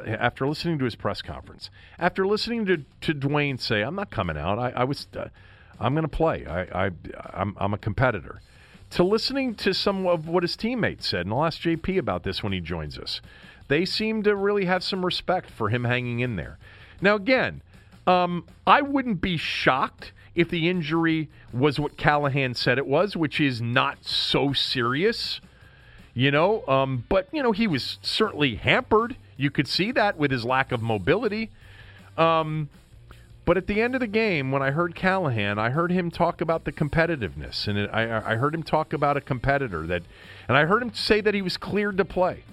after listening to his press conference, after listening to, to Dwayne say, "I'm not coming out. I, I was, uh, I'm going to play. I, I, I'm, I'm a competitor," to listening to some of what his teammates said, and I'll ask JP about this when he joins us. They seem to really have some respect for him hanging in there. Now, again, um, I wouldn't be shocked if the injury was what Callahan said it was, which is not so serious, you know. Um, but you know, he was certainly hampered. You could see that with his lack of mobility. Um, but at the end of the game, when I heard Callahan, I heard him talk about the competitiveness, and it, I, I heard him talk about a competitor that, and I heard him say that he was cleared to play.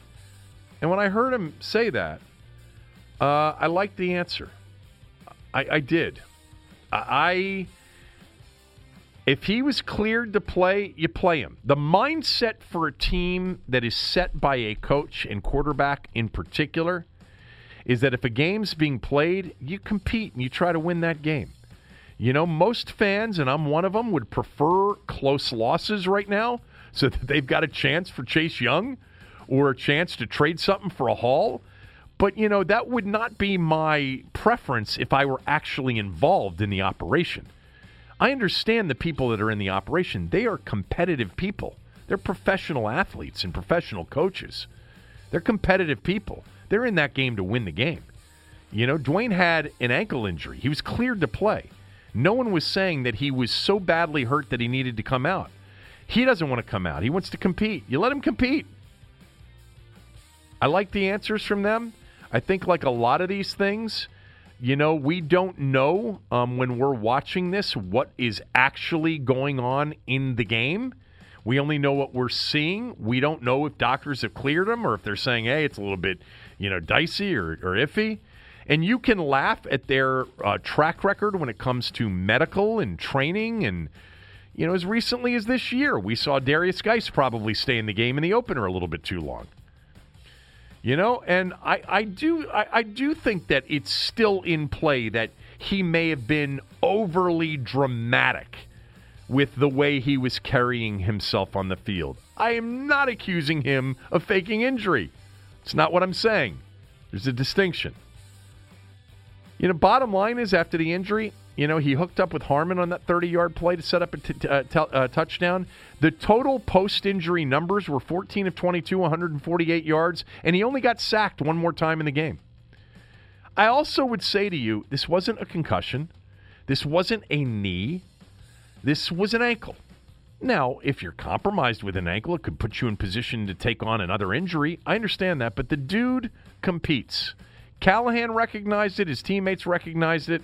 And when I heard him say that, uh, I liked the answer. I, I did. I if he was cleared to play, you play him. The mindset for a team that is set by a coach and quarterback in particular is that if a game's being played, you compete and you try to win that game. You know, most fans, and I'm one of them, would prefer close losses right now so that they've got a chance for Chase Young or a chance to trade something for a haul. But, you know, that would not be my preference if I were actually involved in the operation. I understand the people that are in the operation. They are competitive people. They're professional athletes and professional coaches. They're competitive people. They're in that game to win the game. You know, Dwayne had an ankle injury. He was cleared to play. No one was saying that he was so badly hurt that he needed to come out. He doesn't want to come out. He wants to compete. You let him compete. I like the answers from them. I think, like a lot of these things, you know, we don't know um, when we're watching this what is actually going on in the game. We only know what we're seeing. We don't know if doctors have cleared them or if they're saying, hey, it's a little bit, you know, dicey or, or iffy. And you can laugh at their uh, track record when it comes to medical and training. And, you know, as recently as this year, we saw Derrius Guice probably stay in the game in the opener a little bit too long. You know, and I, I do I, I do think that it's still in play that he may have been overly dramatic with the way he was carrying himself on the field. I am not accusing him of faking injury. It's not what I'm saying. There's a distinction. You know, bottom line is after the injury, you know, he hooked up with Harmon on that 30 yard play to set up a t- t- uh, t- uh, touchdown. The total post injury numbers were 14 of 22, 148 yards, and he only got sacked one more time in the game. I also would say to you, this wasn't a concussion. This wasn't a knee. This was an ankle. Now, if you're compromised with an ankle, it could put you in position to take on another injury. I understand that, but the dude competes. Callahan recognized it, his teammates recognized it.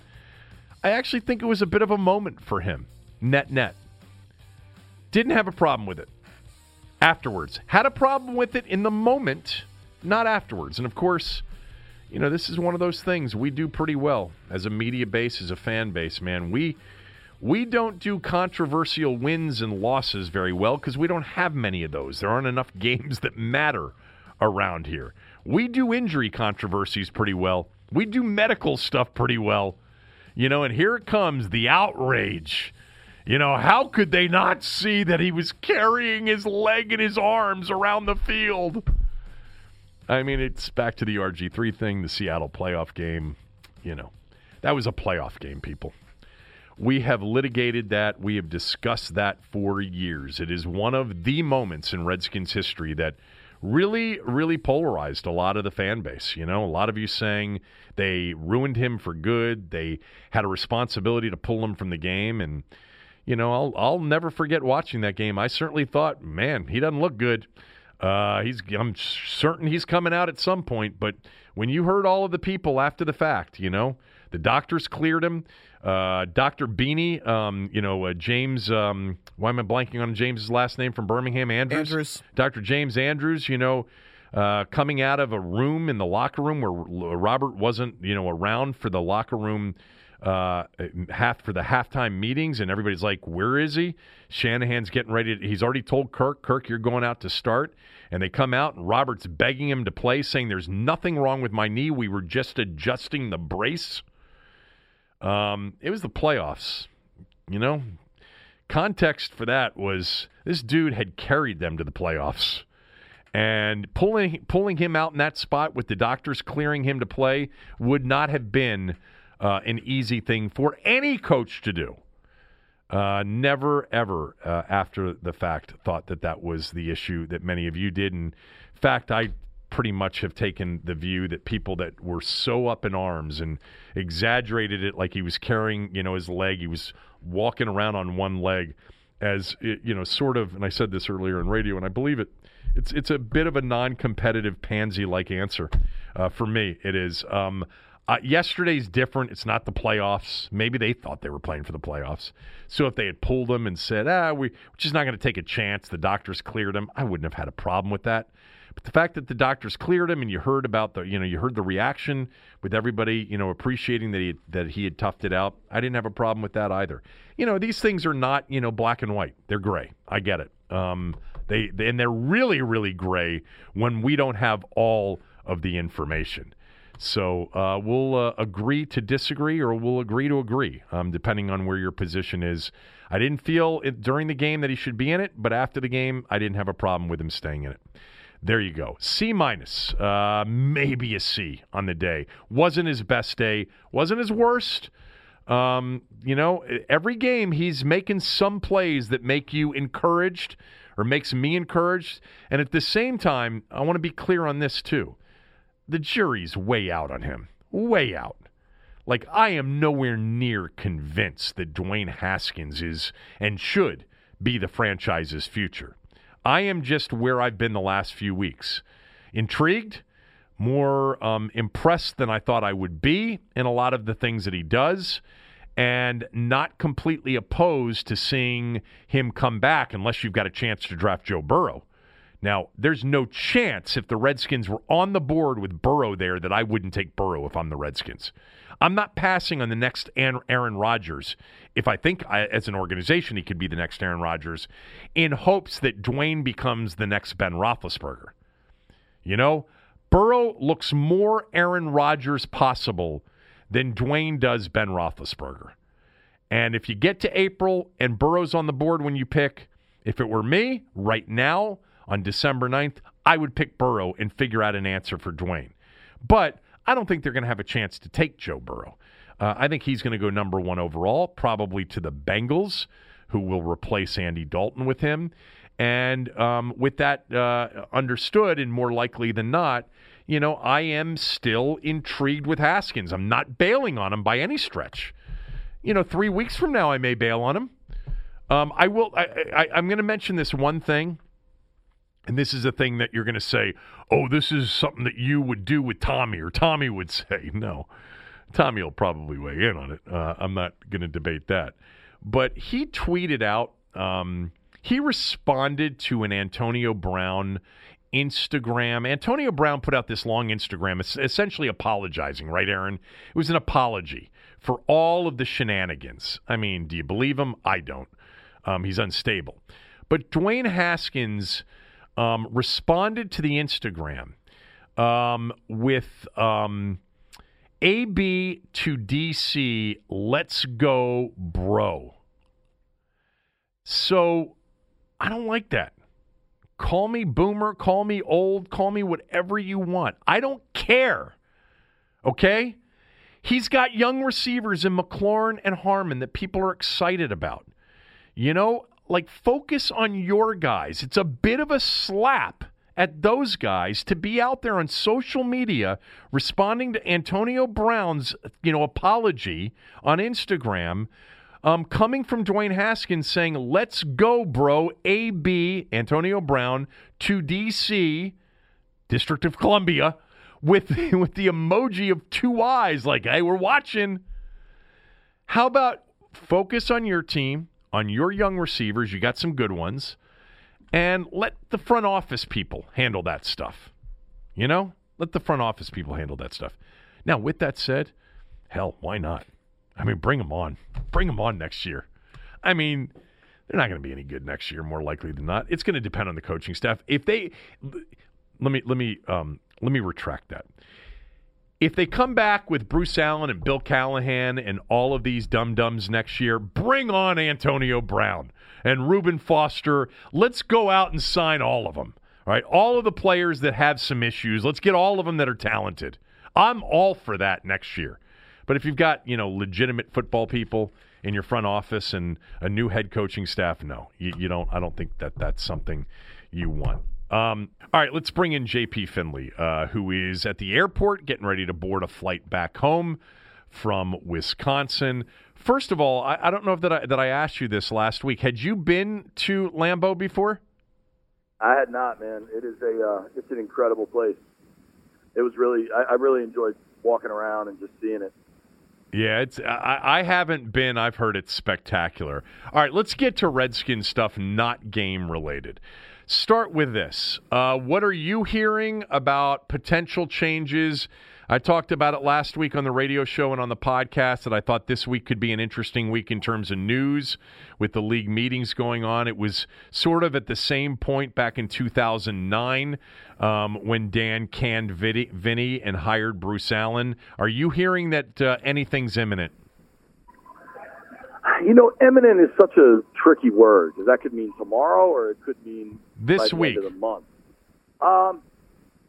I actually think it was a bit of a moment for him, net net. Didn't have a problem with it afterwards. Had a problem with it in the moment, not afterwards. And of course, you know, this is one of those things we do pretty well as a media base, as a fan base, man. We we don't do controversial wins and losses very well because we don't have many of those. There aren't enough games that matter around here. We do injury controversies pretty well. We do medical stuff pretty well. You know, and here it comes the outrage. You know, how could they not see that he was carrying his leg and his arms around the field? I mean, it's back to the RG3 thing, the Seattle playoff game. You know, that was a playoff game, people. We have litigated that. We have discussed that for years. It is one of the moments in Redskins history that really, really polarized a lot of the fan base. You know, a lot of you saying they ruined him for good. They had a responsibility to pull him from the game. And, you know, I'll, I'll never forget watching that game. I certainly thought, man, he doesn't look good. Uh, he's I'm certain he's coming out at some point. But when you heard all of the people after the fact, you know, the doctors cleared him. Uh, Dr. Beanie, um, you know, uh, James, um, why am I blanking on James's last name from Birmingham? Andrews. Andrews. Dr. James Andrews, you know, uh, coming out of a room in the locker room where Robert wasn't, you know, around for the locker room uh, half for the halftime meetings, and everybody's like, "Where is he?" Shanahan's getting ready. To, he's already told Kirk, "Kirk, you're going out to start." And they come out, and Robert's begging him to play, saying, "There's nothing wrong with my knee. We were just adjusting the brace." Um, it was the playoffs, you know. Context for that was this dude had carried them to the playoffs, and pulling pulling him out in that spot with the doctors clearing him to play would not have been uh, an easy thing for any coach to do. Uh, never, ever, uh, after the fact, thought that that was the issue that many of you did. In fact, I pretty much have taken the view that people that were so up in arms and exaggerated it like he was carrying, you know, his leg, he was walking around on one leg, as you know, sort of. And I said this earlier in radio, and I believe it. It's it's a bit of a non-competitive pansy-like answer uh, for me. It is. Um, uh, yesterday's different. It's not the playoffs. Maybe they thought they were playing for the playoffs. So if they had pulled them and said, ah, we, we're just not going to take a chance, the doctors cleared them, I wouldn't have had a problem with that. But the fact that the doctors cleared him and you heard about the, you know, you heard the reaction with everybody, you know, appreciating that he that he had toughed it out. I didn't have a problem with that either. You know, these things are not, you know, black and white. They're gray. I get it. Um, they, they and they're really, really gray when we don't have all of the information. So uh, we'll uh, agree to disagree or we'll agree to agree, um, depending on where your position is. I didn't feel it during the game that he should be in it, but after the game, I didn't have a problem with him staying in it. There you go. C minus, uh, maybe a C on the day. Wasn't his best day. Wasn't his worst. Um, you know, every game he's making some plays that make you encouraged or makes me encouraged. And at the same time, I want to be clear on this too the jury's way out on him. Way out. Like, I am nowhere near convinced that Dwayne Haskins is and should be the franchise's future. I am just where I've been the last few weeks. Intrigued, more um, impressed than I thought I would be in a lot of the things that he does, and not completely opposed to seeing him come back unless you've got a chance to draft Joe Burrow. Now, there's no chance if the Redskins were on the board with Burrow there that I wouldn't take Burrow if I'm the Redskins. I'm not passing on the next Aaron Rodgers if I think I, as an organization he could be the next Aaron Rodgers in hopes that Dwayne becomes the next Ben Roethlisberger. You know, Burrow looks more Aaron Rodgers possible than Dwayne does Ben Roethlisberger. And if you get to April and Burrow's on the board when you pick, if it were me right now, on December 9th, I would pick Burrow and figure out an answer for Dwayne. But I don't think they're going to have a chance to take Joe Burrow. Uh, I think he's going to go number one overall, probably to the Bengals, who will replace Andy Dalton with him. And um, with that uh, understood, and more likely than not, you know, I am still intrigued with Haskins. I'm not bailing on him by any stretch. You know, three weeks from now, I may bail on him. Um, I will. I, I, I'm going to mention this one thing and this is a thing that you're going to say, oh, this is something that you would do with Tommy, or Tommy would say. No, Tommy will probably weigh in on it. Uh, I'm not going to debate that. But he tweeted out, um, he responded to an Antonio Brown Instagram. Antonio Brown put out this long Instagram, essentially apologizing, right, Aaron? It was an apology for all of the shenanigans. I mean, do you believe him? I don't. Um, he's unstable. But Dwayne Haskins um, responded to the Instagram um, with um, AB to DC, let's go, bro. So I don't like that. Call me boomer, call me old, call me whatever you want. I don't care. Okay? He's got young receivers in McLaurin and Harmon that people are excited about. You know, like focus on your guys. It's a bit of a slap at those guys to be out there on social media responding to Antonio Brown's, you know, apology on Instagram um, coming from Dwayne Haskins saying, "Let's go, bro." AB Antonio Brown to DC, District of Columbia, with with the emoji of two eyes, like, "Hey, we're watching." How about focus on your team, on your young receivers? You got some good ones, and let the front office people handle that stuff. You know, let the front office people handle that stuff. Now, with that said, hell, why not? I mean, bring them on. Bring them on next year. I mean, they're not going to be any good next year, more likely than not. It's going to depend on the coaching staff. If they let me let me um, let me retract that. If they come back with Bruce Allen and Bill Callahan and all of these dum dums next year, bring on Antonio Brown and Reuben Foster. Let's go out and sign all of them. All right, all of the players that have some issues. Let's get all of them that are talented. I'm all for that next year. But if you've got, you know, legitimate football people in your front office and a new head coaching staff, no, you, you don't. I don't think that that's something you want. Um, all right, let's bring in JP Finley, uh, who is at the airport getting ready to board a flight back home from Wisconsin. First of all, I, I don't know if that I, that I asked you this last week. Had you been to Lambeau before? I had not, man. It is a uh, it's an incredible place. It was really I, I really enjoyed walking around and just seeing it. Yeah, it's I, I haven't been. I've heard it's spectacular. All right, let's get to Redskin stuff, not game related. Start with this. Uh, what are you hearing about potential changes? I talked about it last week on the radio show and on the podcast that I thought this week could be an interesting week in terms of news with the league meetings going on. It was sort of at the same point back in 2009 um, when Dan canned Vinny and hired Bruce Allen. Are you hearing that uh, anything's imminent? You know, imminent is such a tricky word that could mean tomorrow or it could mean this week of the month. Um,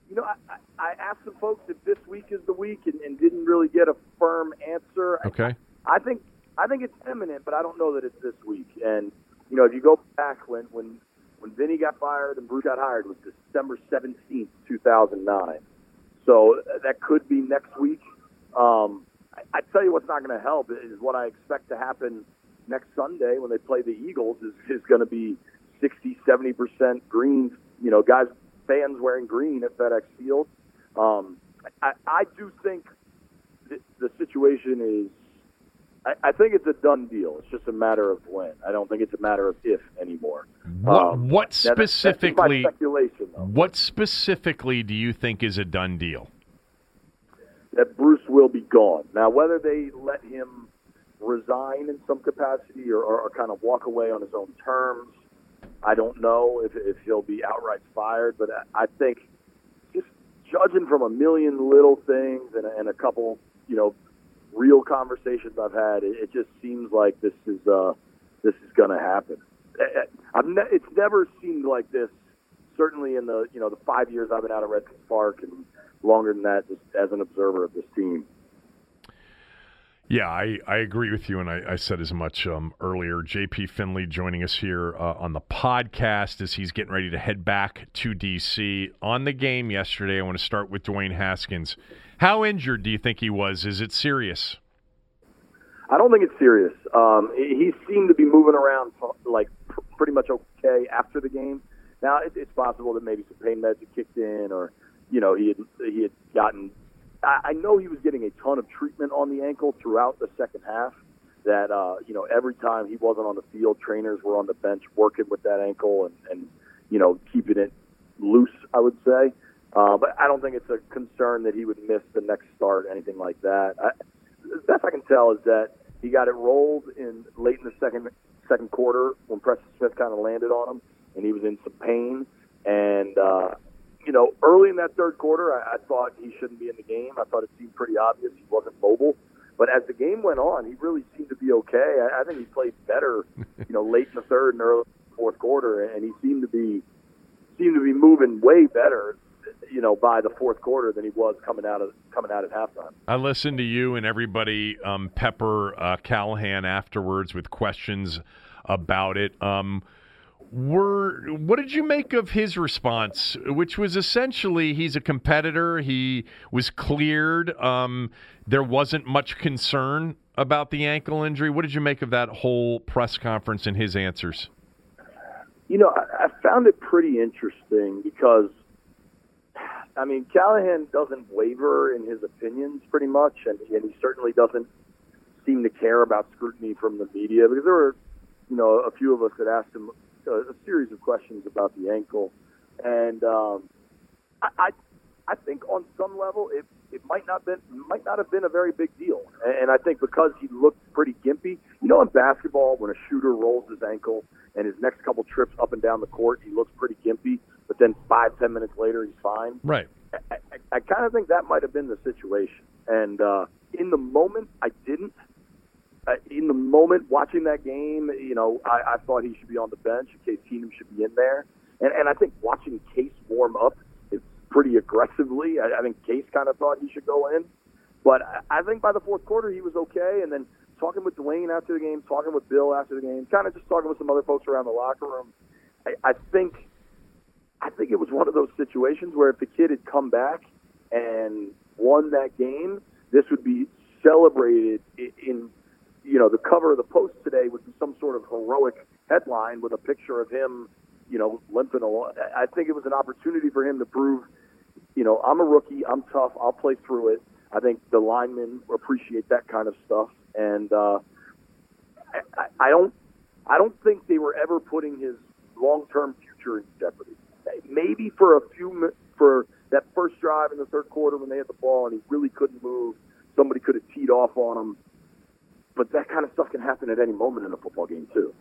you know, I, I asked some folks if this week is the week and, and didn't really get a firm answer. Okay. I, I think I think it's imminent, but I don't know that it's this week. And you know, if you go back when when when Vinny got fired and Bruce got hired was December seventeenth, two thousand nine. So uh, that could be next week. Um, I, I tell you what's not going to help is what I expect to happen next Sunday when they play the Eagles is, is going to be 60, 70 percent green. You know, guys, fans wearing green at FedEx Field. Um, I, I do think the, the situation is. I, I think it's a done deal. It's just a matter of when. I don't think it's a matter of if anymore. What, um, what specifically? Speculation. Though. What specifically do you think is a done deal? That Bruce will be gone. Now, whether they let him resign in some capacity or, or, or kind of walk away on his own terms, I don't know if, if he'll be outright fired. But I, think judging from a million little things and and a couple, you know, real conversations I've had, it, it just seems like this is uh, this is going to happen. Eh, eh, I've ne- it's never seemed like this. Certainly in the you know the five years I've been out of Redskins Park and longer than that, just as an observer of this team. Yeah, I, I agree with you, and I, I said as much um, earlier. JP Finley joining us here uh, on the podcast as he's getting ready to head back to D.C. On the game yesterday, I want to start with Dwayne Haskins. How injured do you think he was? Is it serious? I don't think it's serious. Um, he seemed to be moving around like pr- pretty much okay after the game. Now it, it's possible that maybe some pain meds had kicked in, or you know he had he had gotten I, know he was getting a ton of treatment on the ankle throughout the second half. That uh, you know, every time he wasn't on the field, trainers were on the bench working with that ankle and, and you know keeping it loose. I would say, uh, but I don't think it's a concern that he would miss the next start, anything like that. I, the best I can tell is that he got it rolled in late in the second second quarter when Preston Smith kind of landed on him, and he was in some pain. And uh, you know, early in that third quarter, I, I thought he shouldn't be in the game. I thought it seemed pretty obvious he wasn't mobile. But as the game went on, he really seemed to be okay. I, I think he played better, you know, late in the third and early fourth quarter, and he seemed to be seemed to be moving way better, you know, by the fourth quarter than he was coming out of coming out at halftime. I listened to you and everybody um, pepper uh, Callahan afterwards with questions about it. Um, were what did you make of his response, which was essentially he's a competitor. He was cleared. Um, there wasn't much concern about the ankle injury. What did you make of that whole press conference and his answers? You know, I, I found it pretty interesting because, I mean, Callahan doesn't waver in his opinions pretty much, and, and he certainly doesn't seem to care about scrutiny from the media because there were, you know, a few of us that asked him a, a series of questions about the ankle, and um, I, I, I think on some level it it might not been might not have been a very big deal, and I think because he looked pretty gimpy, you know, in basketball when a shooter rolls his ankle and his next couple trips up and down the court, he looks pretty gimpy, but then five ten minutes later he's fine. Right. I, I, I kind of think that might have been the situation, and uh, in the moment I didn't Uh, in the moment watching that game, you know, I, I thought he should be on the bench. Case Keenum should be in there, and and I think watching Case warm up is pretty aggressively. I, I think Case kind of thought he should go in, but I, I think by the fourth quarter he was okay. And then talking with Dwayne after the game, talking with Bill after the game, kind of just talking with some other folks around the locker room. I, I think, I think it was one of those situations where if the kid had come back and won that game, this would be celebrated in you know, the cover of the Post today would be some sort of heroic headline with a picture of him, you know, limping along. I think it was an opportunity for him to prove, you know, I'm a rookie, I'm tough, I'll play through it. I think the linemen appreciate that kind of stuff, and uh, I, I don't, I don't think they were ever putting his long-term future in jeopardy. Maybe for a few, for that first drive in the third quarter when they had the ball and he really couldn't move, somebody could have teed off on him but that kind of stuff can happen at any moment in a football game too.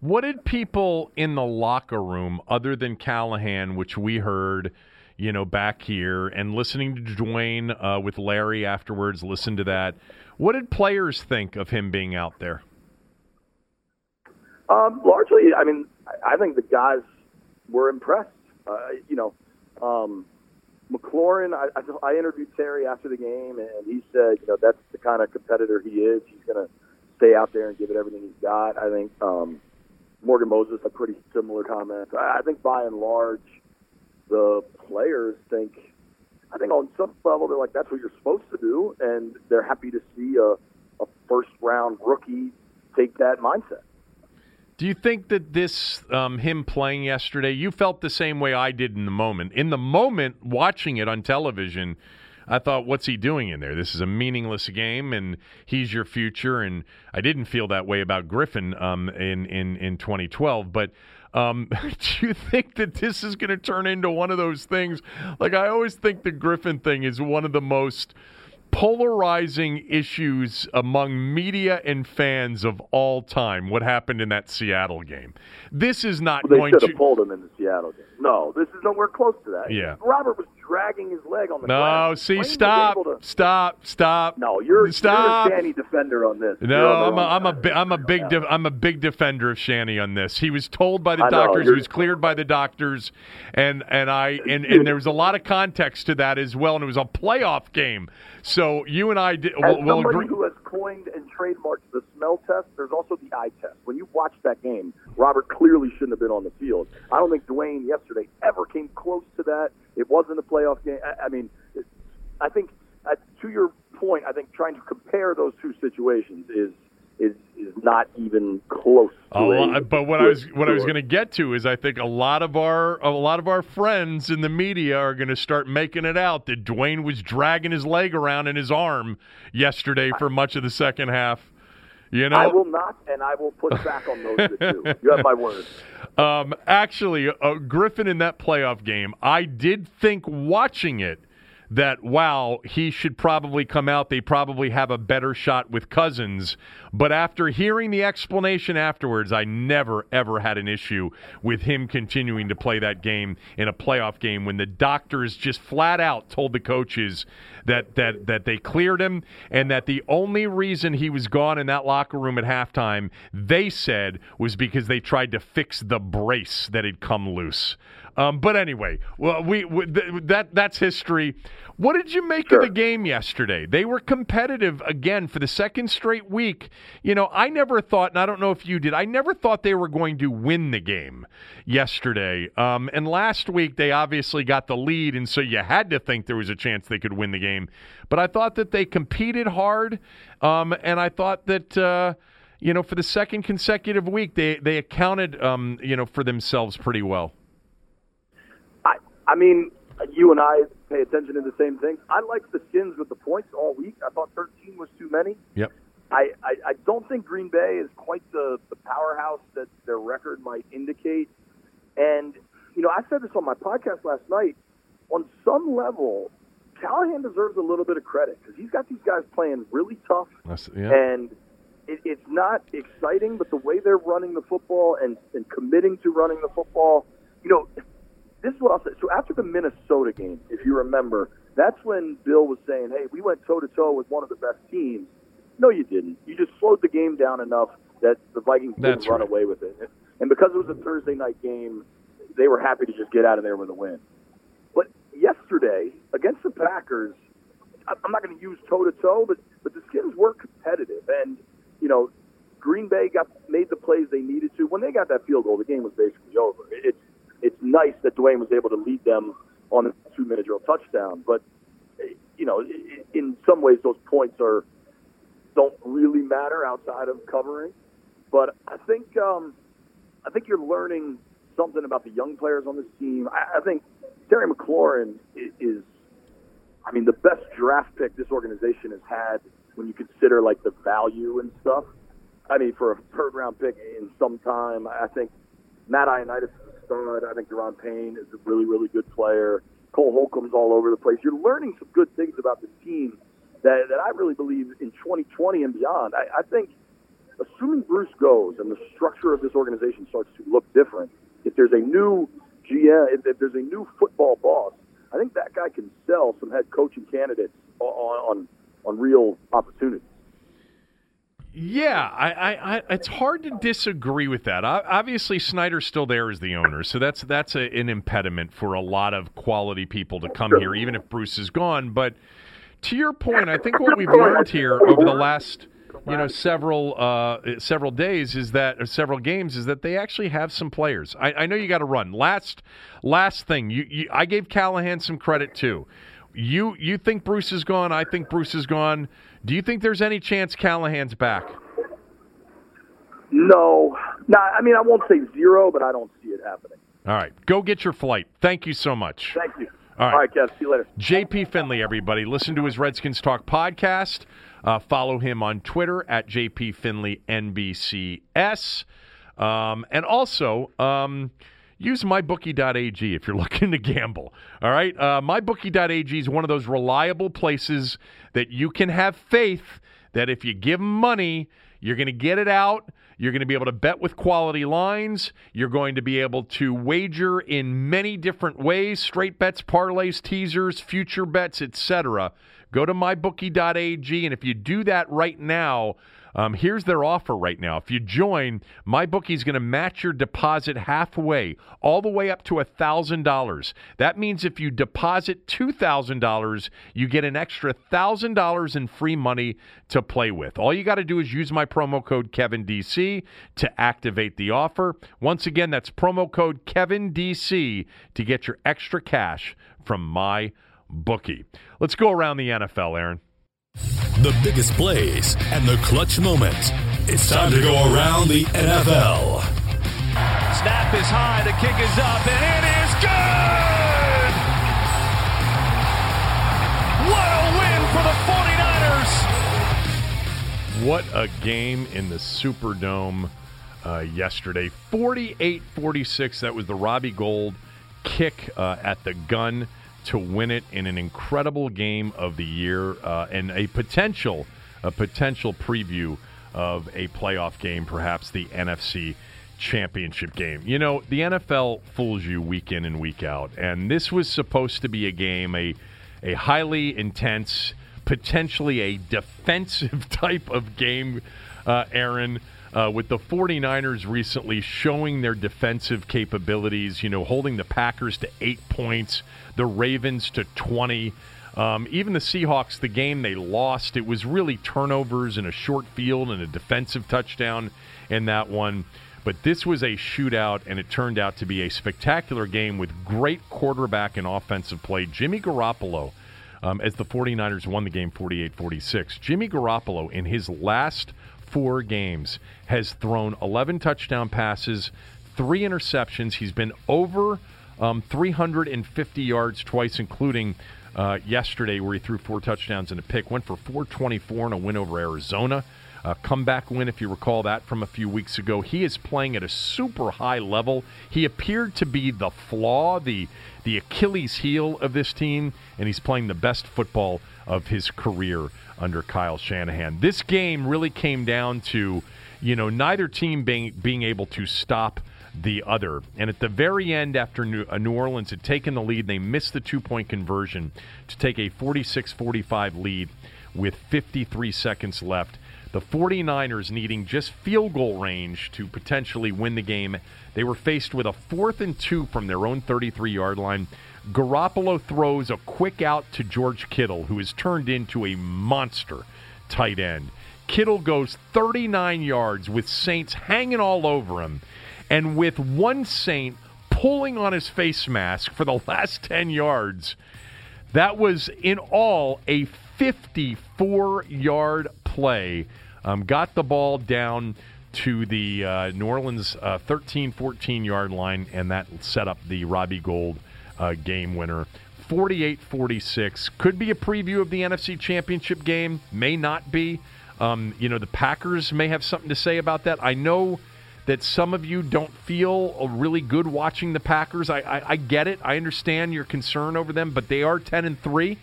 What did people in the locker room, other than Callahan, which we heard, you know, back here, and listening to Dwayne uh, with Larry afterwards, listen to that. What did players think of him being out there? Um, largely, I mean, I think the guys were impressed. Uh, you know, um, McLaurin, I, I, I interviewed Terry after the game, and he said, you know, that's the kind of competitor he is. He's going to stay out there and give it everything he's got. I think um, Morgan Moses had pretty similar comments. I, I think by and large, the players think, I think on some level, they're like, that's what you're supposed to do, and they're happy to see a, a first round rookie take that mindset. Do you think that this, um, him playing yesterday, you felt the same way I did in the moment? In the moment, watching it on television, I thought, what's he doing in there? This is a meaningless game, and he's your future. And I didn't feel that way about Griffin um, in, in, in 2012. But um, do you think that this is going to turn into one of those things? Like, I always think the Griffin thing is one of the most – polarizing issues among media and fans of all time. What happened in that Seattle game? This is not well, going to. They should have pulled him in the Seattle game. No, this is nowhere close to that. Yeah, Robert was dragging his leg on the no, ground. see, stop, to... stop, stop. No, you're stop. You're a Shanny defender on this. No, I'm a, I'm a, I'm a big, I'm a big defender of Shanny on this. He was told by the I doctors, know, he was cleared by the doctors, and and I and, and there was a lot of context to that as well, and it was a playoff game. So you and I did. As we'll, somebody agree. who has coined and trademarked the smell test, there's also the eye test. When you watch that game, Robert clearly shouldn't have been on the field. I don't think Dwayne yesterday ever came close to that. It wasn't a playoff game. I, I mean, I think uh, to your point, I think trying to compare those two situations is is is not even close. Oh, a, but what I was what I was going to get to is I think a lot of our a lot of our friends in the media are going to start making it out that Dwayne was dragging his leg around in his arm yesterday for much of the second half. You know, I will not, and I will push back on those two. You have my word. Um, actually, uh, Griffin in that playoff game, I did think watching it that wow, he should probably come out. They probably have a better shot with Cousins. But after hearing the explanation afterwards, I never ever had an issue with him continuing to play that game in a playoff game when the doctors just flat out told the coaches that that that they cleared him and that the only reason he was gone in that locker room at halftime, they said, was because they tried to fix the brace that had come loose. Um, but anyway, well, we, we th- that that's history. What did you make Sure. of the game yesterday? They were competitive again for the second straight week. You know, I never thought, and I don't know if you did, I never thought they were going to win the game yesterday. Um, and last week, they obviously got the lead, and so you had to think there was a chance they could win the game. But I thought that they competed hard, um, and I thought that. Uh, you know, for the second consecutive week, they they accounted, um, you know, for themselves pretty well. I, I mean, you and I pay attention to the same thing. I liked the Skins with the points all week. I thought 13 was too many. Yep. I, I, I don't think Green Bay is quite the, the powerhouse that their record might indicate. And, you know, I said this on my podcast last night. On some level, Callahan deserves a little bit of credit because he's got these guys playing really tough. Yeah. And it, it's not exciting, but the way they're running the football and, and committing to running the football, you know, this is what I'll say. So after the Minnesota game, if you remember, that's when Bill was saying, hey, we went toe to toe with one of the best teams. No, you didn't. You just slowed the game down enough that the Vikings didn't run right. away with it. And because it was a Thursday night game, they were happy to just get out of there with a win. But yesterday, against the Packers, I'm not going to use toe to toe, but but the Skins were competitive, and you know, Green Bay got made the plays they needed to. When they got that field goal, the game was basically over. It's it's nice that Dwayne was able to lead them on a two minute drill touchdown, but you know, in some ways, those points are don't really matter outside of covering. But I think um, I think you're learning something about the young players on this team. I, I think Terry McLaurin i- is, I mean, the best draft pick this organization has had when you consider like the value and stuff. I mean, for a third round pick in some time, I think Matt Ioannidis is stud. I think Daron Payne is a really, really good player. Cole Holcomb's all over the place. You're learning some good things about this team that, that I really believe in 2020 and beyond. I, I think assuming Bruce goes and the structure of this organization starts to look different, if there's a new GM, if, if there's a new football boss, I think that guy can sell some head coaching candidates on on, on real opportunities. Yeah, I, I, I, it's hard to disagree with that. O- Obviously, Snyder's still there as the owner, so that's that's a, an impediment for a lot of quality people to come here, even if Bruce is gone. But to your point, I think what we've learned here over the last you know several uh, several days is that several games is that they actually have some players. I, I know you got to run. Last last thing, you, you I gave Callahan some credit too. You you think Bruce is gone? I think Bruce is gone. Do you think there's any chance Callahan's back? No, no. I mean, I won't say zero, but I don't see it happening. All right, go get your flight. Thank you so much. Thank you. All right. All right, Kev. See you later. JP Finlay, everybody. Listen to his Redskins Talk podcast. Uh, follow him on Twitter at JP Finlay NBCS. Um, and also, um, use mybookie.ag if you're looking to gamble. All right? Uh, mybookie.ag is one of those reliable places that you can have faith that if you give 'em money, you're going to get it out. You're going to be able to bet with quality lines. You're going to be able to wager in many different ways straight bets, parlays, teasers, future bets, etc. Go to mybookie.ag, and if you do that right now, um, here's their offer right now. If you join, MyBookie's going to match your deposit halfway, all the way up to $1,000. That means if you deposit $2,000, you get an extra $1,000 in free money to play with. All you got to do is use my promo code KevinDC to activate the offer. Once again, that's promo code KevinDC to get your extra cash from my bookie. Let's go around the NFL, Aaron. The biggest plays and the clutch moments. It's time to go around the NFL. Snap is high, the kick is up, and it is good! What a win for the 49ers! What a game in the Superdome uh, yesterday. 48 46. That was the Robbie Gould kick uh, at the gun to win it in an incredible game of the year uh, and a potential a potential preview of a playoff game, perhaps the NFC championship game. You know, the NFL fools you week in and week out, and this was supposed to be a game, a a highly intense, potentially a defensive type of game, uh, Aaron. Uh, with the 49ers recently showing their defensive capabilities, you know, holding the Packers to eight points, the Ravens to 20. Um, even the Seahawks, the game they lost, it was really turnovers and a short field and a defensive touchdown in that one. But this was a shootout, and it turned out to be a spectacular game with great quarterback and offensive play. Jimmy Garoppolo, um, as the 49ers won the game 48 46. Jimmy Garoppolo, in his last four games, has thrown 11 touchdown passes, three interceptions. He's been over um, 350 yards twice, including uh, yesterday where he threw four touchdowns and a pick. Went for 424 in a win over Arizona. A comeback win, if you recall that from a few weeks ago. He is playing at a super high level. He appeared to be the flaw, the the Achilles heel of this team, and he's playing the best football of his career under Kyle Shanahan. This game really came down to, you know, neither team being being able to stop the other. And at the very end, after New, uh, Orleans had taken the lead, they missed the two point conversion to take a 46 45 lead with 53 seconds left. The 49ers needing just field goal range to potentially win the game. They were faced with a fourth and two from their own 33 yard line. Garoppolo throws a quick out to George Kittle, who is turned into a monster tight end. Kittle goes 39 yards with Saints hanging all over him, and with one Saint pulling on his face mask for the last 10 yards. That was in all a 54 yard play. Um, got the ball down to the uh, New Orleans uh, 13 14 yard line, and that set up the Robbie Gould uh, game winner. 48 46. Could be a preview of the NFC Championship game, may not be. Um, you know, the Packers may have something to say about that. I know that some of you don't feel really good watching the Packers. I, I, I get it. I understand your concern over them, but they are 10 and 3.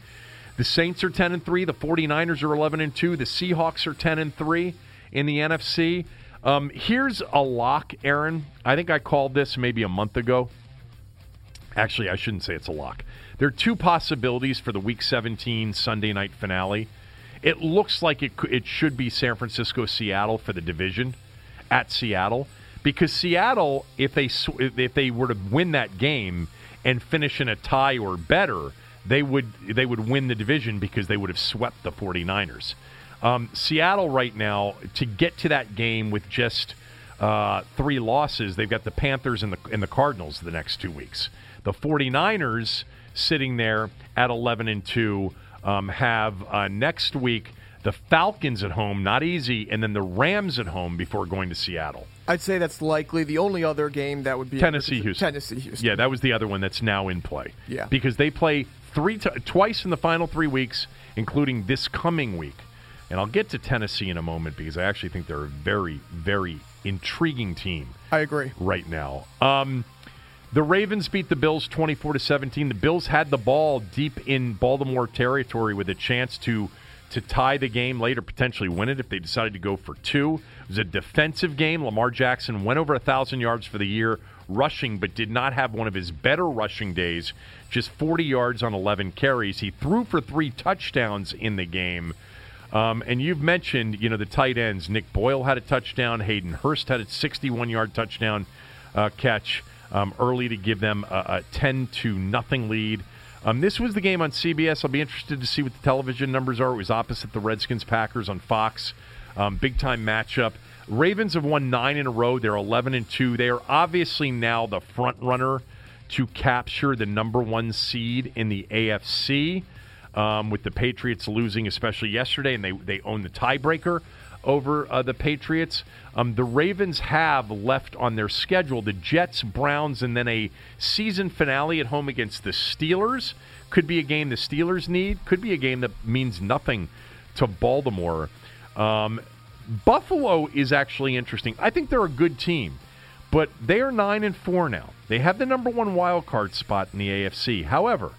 The Saints are 10 and 3, the 49ers are 11 and 2, the Seahawks are 10 and 3 in the NFC. Um, here's a lock, Aaron. I think I called this maybe a month ago. Actually, I shouldn't say it's a lock. There are two possibilities for the Week 17 Sunday night finale. It looks like it it should be San Francisco Seattle for the division at Seattle because Seattle if they if they were to win that game and finish in a tie or better, they would they would win the division because they would have swept the 49ers. Um, Seattle right now to get to that game with just uh, three losses, they've got the Panthers and the and the Cardinals the next two weeks. The 49ers sitting there at 11 and 2 um, have uh, next week the Falcons at home, not easy, and then the Rams at home before going to Seattle. I'd say that's likely the only other game that would be Tennessee Houston. Tennessee Houston. Yeah, that was the other one that's now in play. Yeah, because they play three t- twice in the final three weeks, including this coming week. And I'll get to Tennessee in a moment because I actually think they're a very, very intriguing team. I agree. Right now. Um, the Ravens beat the Bills 24 to 17. The Bills had the ball deep in Baltimore territory with a chance to to tie the game later, potentially win it if they decided to go for two. It was a defensive game. Lamar Jackson went over a thousand yards for the year rushing, but did not have one of his better rushing days. Just 40 yards on 11 carries. He threw for three touchdowns in the game. Um, and you've mentioned, you know, the tight ends. Nick Boyle had a touchdown. Hayden Hurst had a 61-yard touchdown uh, catch um, early to give them a, a 10 to nothing lead. Um, this was the game on CBS. I'll be interested to see what the television numbers are. It was opposite the Redskins Packers on Fox. Um, big time matchup. Ravens have won nine in a row. They're 11 and two. They are obviously now the front runner to capture the number one seed in the AFC um, with the Patriots losing, especially yesterday, and they, they own the tiebreaker over uh, the Patriots. Um, the Ravens have left on their schedule the Jets, Browns, and then a season finale at home against the Steelers. Could be a game the Steelers need, could be a game that means nothing to Baltimore. Um, Buffalo is actually interesting. I think they're a good team, but they are 9 and 4 now. They have the number one wild card spot in the AFC. However,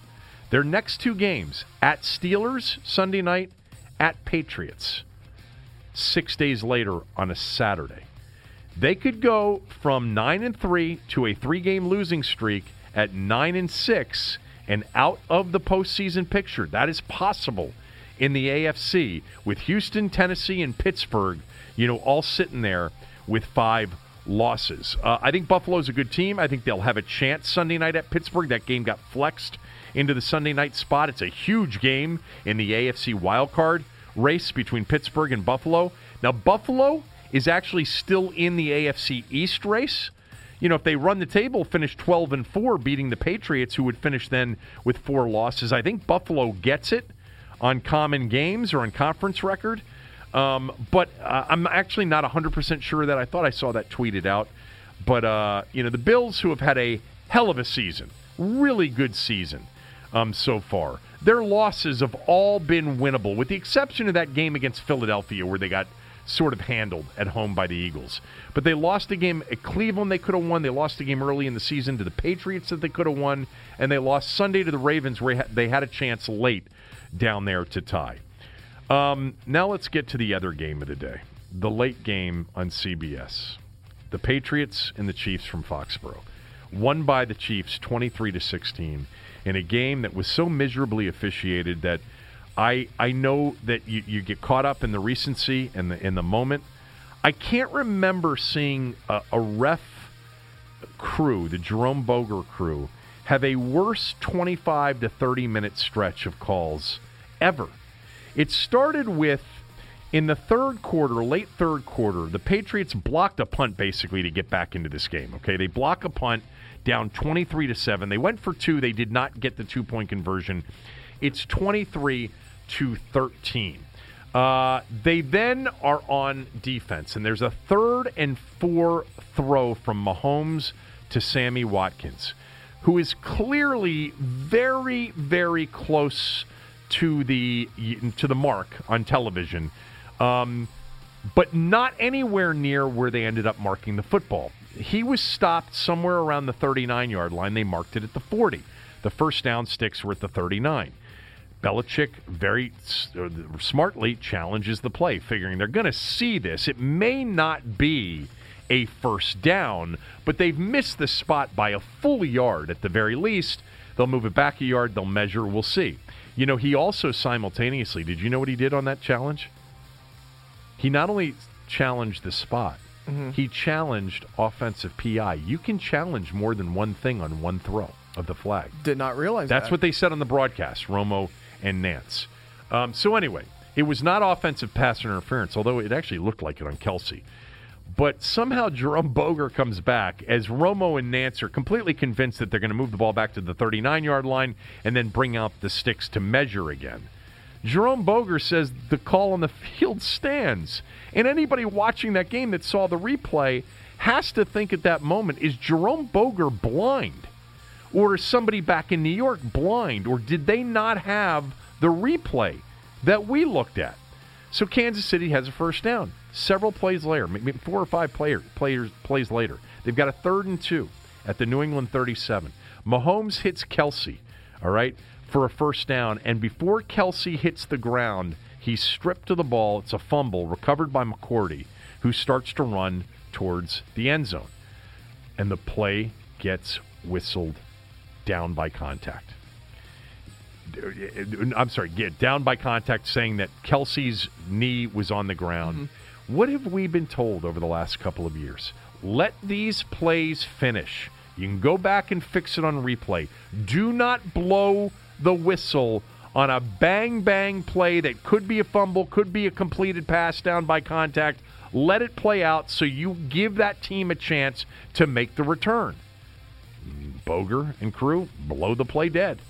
their next two games at Steelers Sunday night, at Patriots six days later on a Saturday. They could go from nine and three to a three-game losing streak at nine and six and out of the postseason picture. That is possible in the AFC with Houston, Tennessee, and Pittsburgh. You know, all sitting there with five losses. Uh, I think Buffalo's a good team. I think they'll have a chance Sunday night at Pittsburgh. That game got flexed into the Sunday night spot. It's a huge game in the AFC wild card race between Pittsburgh and Buffalo. Now, Buffalo is actually still in the AFC East race. You know, if they run the table, finish 12 and 4, beating the Patriots, who would finish then with four losses. I think Buffalo gets it on common games or on conference record. Um, but uh, I'm actually not 100% sure that. I thought I saw that tweeted out. But, uh, you know, the Bills, who have had a hell of a season, really good season um, so far, their losses have all been winnable, with the exception of that game against Philadelphia where they got sort of handled at home by the Eagles. But they lost a game at Cleveland they could have won. They lost a game early in the season to the Patriots that they could have won. And they lost Sunday to the Ravens where they had a chance late down there to tie. Um, now let's get to the other game of the day the late game on CBS. The Patriots and the Chiefs from Foxborough. Won by the Chiefs 23 to 16 in a game that was so miserably officiated that I I know that you, you get caught up in the recency and the in the moment. I can't remember seeing a, a ref crew, the Jerome Boger crew, have a worse 25 to 30 minute stretch of calls ever. It started with in the third quarter, late third quarter, the Patriots blocked a punt basically to get back into this game. Okay, they block a punt down 23 to 7. They went for two, they did not get the two point conversion. It's 23 to 13. Uh, they then are on defense, and there's a third and four throw from Mahomes to Sammy Watkins, who is clearly very, very close to the to the mark on television, um, but not anywhere near where they ended up marking the football. He was stopped somewhere around the 39 yard line. They marked it at the 40. The first down sticks were at the 39. Belichick very uh, smartly challenges the play, figuring they're going to see this. It may not be a first down, but they've missed the spot by a full yard at the very least. They'll move it back a yard, they'll measure, we'll see. You know, he also simultaneously, did you know what he did on that challenge? He not only challenged the spot, mm-hmm. he challenged offensive PI. You can challenge more than one thing on one throw of the flag. Did not realize That's that. what they said on the broadcast, Romo and Nance. Um, so, anyway, it was not offensive pass interference, although it actually looked like it on Kelce. But somehow Jerome Boger comes back as Romo and Nance are completely convinced that they're going to move the ball back to the 39 yard line and then bring out the sticks to measure again. Jerome Boger says the call on the field stands. And anybody watching that game that saw the replay has to think at that moment is Jerome Boger blind? Or is somebody back in New York blind? Or did they not have the replay that we looked at? So Kansas City has a first down. Several plays later, maybe four or five player, players plays later, they've got a third and two at the New England 37. Mahomes hits Kelce. all right, for a first down, and before Kelce hits the ground, he's stripped to the ball. It's a fumble recovered by McCourty, who starts to run towards the end zone, and the play gets whistled down by contact. I'm sorry, get down by contact, saying that Kelce's knee was on the ground. Mm-hmm. What have we been told over the last couple of years? Let these plays finish. You can go back and fix it on replay. Do not blow the whistle on a bang bang play that could be a fumble, could be a completed pass down by contact. Let it play out so you give that team a chance to make the return. Boger and crew blow the play dead.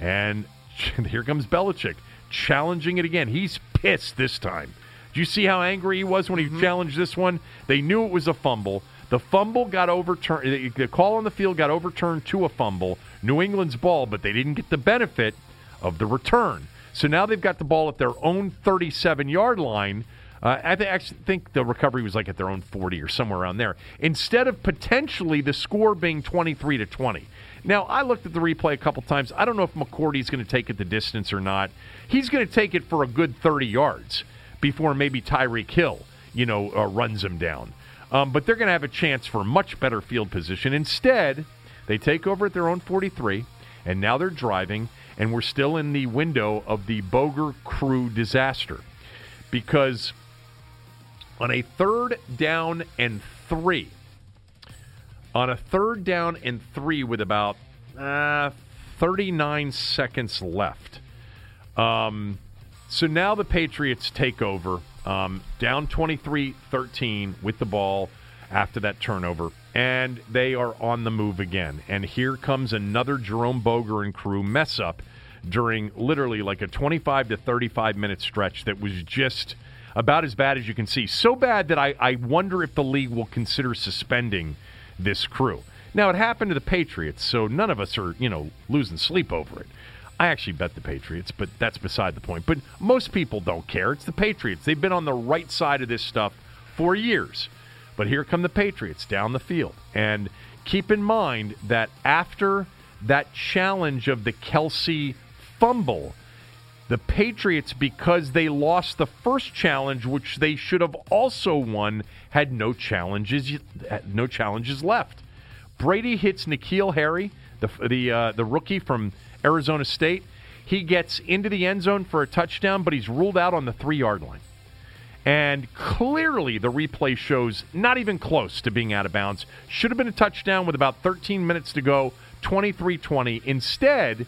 And here comes Belichick challenging it again. He's pissed this time. Do you see how angry he was when he mm-hmm. challenged this one? They knew it was a fumble. The fumble got overturned. The call on the field got overturned to a fumble. New England's ball, but they didn't get the benefit of the return. So now they've got the ball at their own 37 yard line. Uh, I actually think the recovery was like at their own 40 or somewhere around there. Instead of potentially the score being 23 to 20. Now, I looked at the replay a couple times. I don't know if McCourty's going to take it the distance or not. He's going to take it for a good 30 yards before maybe Tyreek Hill, you know, uh, runs him down. Um, but they're going to have a chance for much better field position. Instead, they take over at their own 43, and now they're driving, and we're still in the window of the Boger crew disaster because on a third down and three, on a third down and three with about uh, 39 seconds left. Um, so now the Patriots take over, um, down 23 13 with the ball after that turnover, and they are on the move again. And here comes another Jerome Boger and crew mess up during literally like a 25 to 35 minute stretch that was just about as bad as you can see. So bad that I, I wonder if the league will consider suspending this crew. Now, it happened to the Patriots, so none of us are, you know, losing sleep over it. I actually bet the Patriots, but that's beside the point. But most people don't care. It's the Patriots. They've been on the right side of this stuff for years. But here come the Patriots down the field. And keep in mind that after that challenge of the Kelce fumble, the Patriots, because they lost the first challenge, which they should have also won, had no challenges, no challenges left. Brady hits N'Keal Harry, the the uh, the rookie from Arizona State. He gets into the end zone for a touchdown, but he's ruled out on the three yard line. And clearly, the replay shows not even close to being out of bounds. Should have been a touchdown with about 13 minutes to go, 23 20. Instead,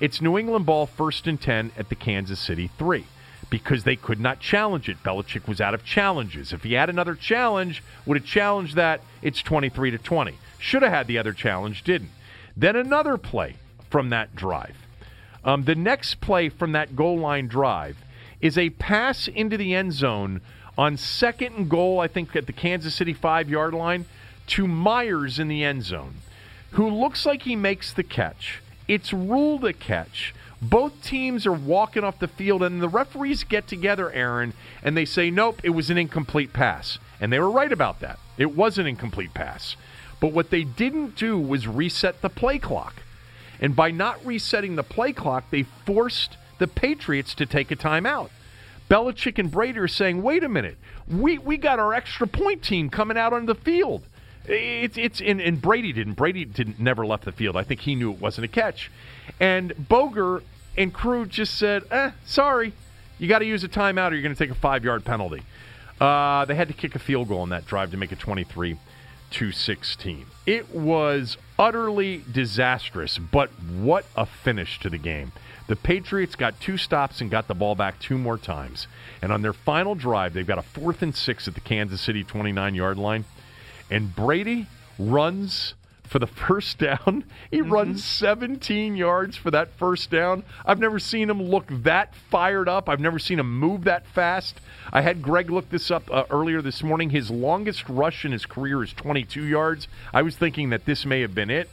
it's New England ball first and 10 at the Kansas City 3 because they could not challenge it. Belichick was out of challenges. If he had another challenge, would have challenged that, it's 23 to 20. Should have had the other challenge, didn't. Then another play from that drive. Um, the next play from that goal line drive is a pass into the end zone on second and goal, I think at the Kansas City five yard line, to Meyers in the end zone, who looks like he makes the catch. It's ruled a catch. Both teams are walking off the field, and the referees get together, Aaron, and they say, nope, it was an incomplete pass. And they were right about that. It was an incomplete pass. But what they didn't do was reset the play clock. And by not resetting the play clock, they forced the Patriots to take a timeout. Belichick and Brady are saying, wait a minute, we, we got our extra point team coming out on the field. It's it's and, and Brady didn't. Brady didn't never left the field. I think he knew it wasn't a catch. And Boger and crew just said, "Eh, sorry, you got to use a timeout, or you're going to take a five yard penalty." Uh, they had to kick a field goal on that drive to make it 23 to 16. It was utterly disastrous, but what a finish to the game. The Patriots got two stops and got the ball back two more times. And on their final drive, they've got a fourth and six at the Kansas City 29 yard line and Brady runs for the first down. He mm-hmm. runs 17 yards for that first down. I've never seen him look that fired up. I've never seen him move that fast. I had Greg look this up uh, earlier this morning. His longest rush in his career is 22 yards. I was thinking that this may have been it.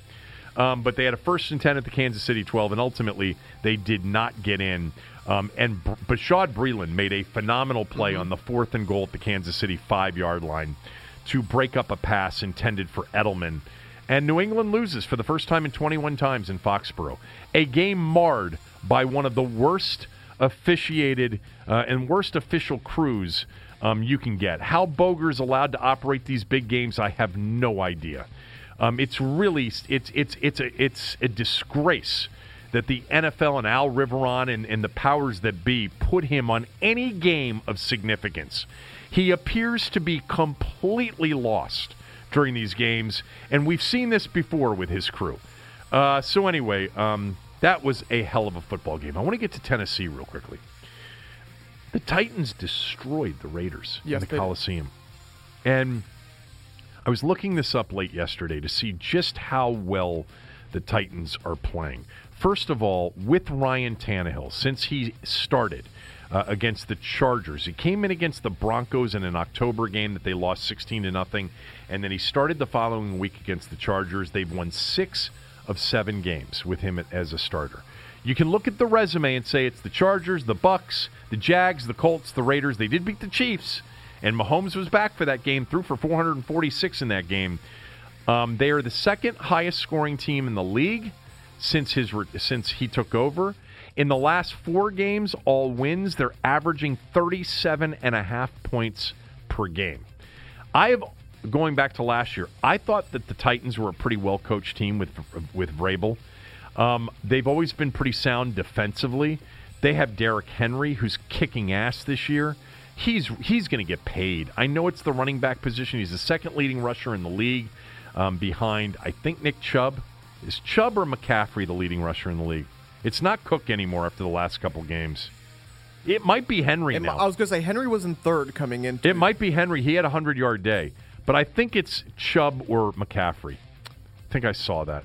Um, but they had a first and 10 at the Kansas City 12, and ultimately they did not get in. Um, and B- Bashaud Breeland made a phenomenal play mm-hmm. on the fourth and goal at the Kansas City five yard line to break up a pass intended for Edelman. And New England loses for the first time in 21 times in Foxborough. A game marred by one of the worst officiated uh, and worst official crews um, you can get. How Boger is allowed to operate these big games, I have no idea. Um, it's really it's it's it's a it's a disgrace that the NFL and Al Riveron and, and the powers that be put him on any game of significance. He appears to be completely lost during these games, and we've seen this before with his crew. Uh, so, anyway, um, that was a hell of a football game. I want to get to Tennessee real quickly. The Titans destroyed the Raiders yes, in the Coliseum. And I was looking this up late yesterday to see just how well the Titans are playing. First of all, with Ryan Tannehill, since he started – uh, against the Chargers. He came in against the Broncos in an October game that they lost 16 to nothing, and then he started the following week against the Chargers. They've won six of seven games with him as a starter. You can look at the resume and say it's the Chargers, the Bucks, the Jags, the Colts, the Raiders. They did beat the Chiefs, and Mahomes was back for that game, threw for 446 in that game. Um, they are the second highest scoring team in the league since his since he took over. In the last four games, all wins, they're averaging 37 and a half points per game. I have going back to last year. I thought that the Titans were a pretty well coached team with with Vrabel. Um, they've always been pretty sound defensively. They have Derrick Henry, who's kicking ass this year. He's he's going to get paid. I know it's the running back position. He's the second leading rusher in the league. um, behind, I think, Nick Chubb. Is Chubb or McCaffrey the leading rusher in the league? It's not Cook anymore after the last couple games. It might be Henry It now. I was going to say Henry was in third coming in. It might be Henry. He had a 100 yard day. But I think it's Chubb or McCaffrey. I think I saw that.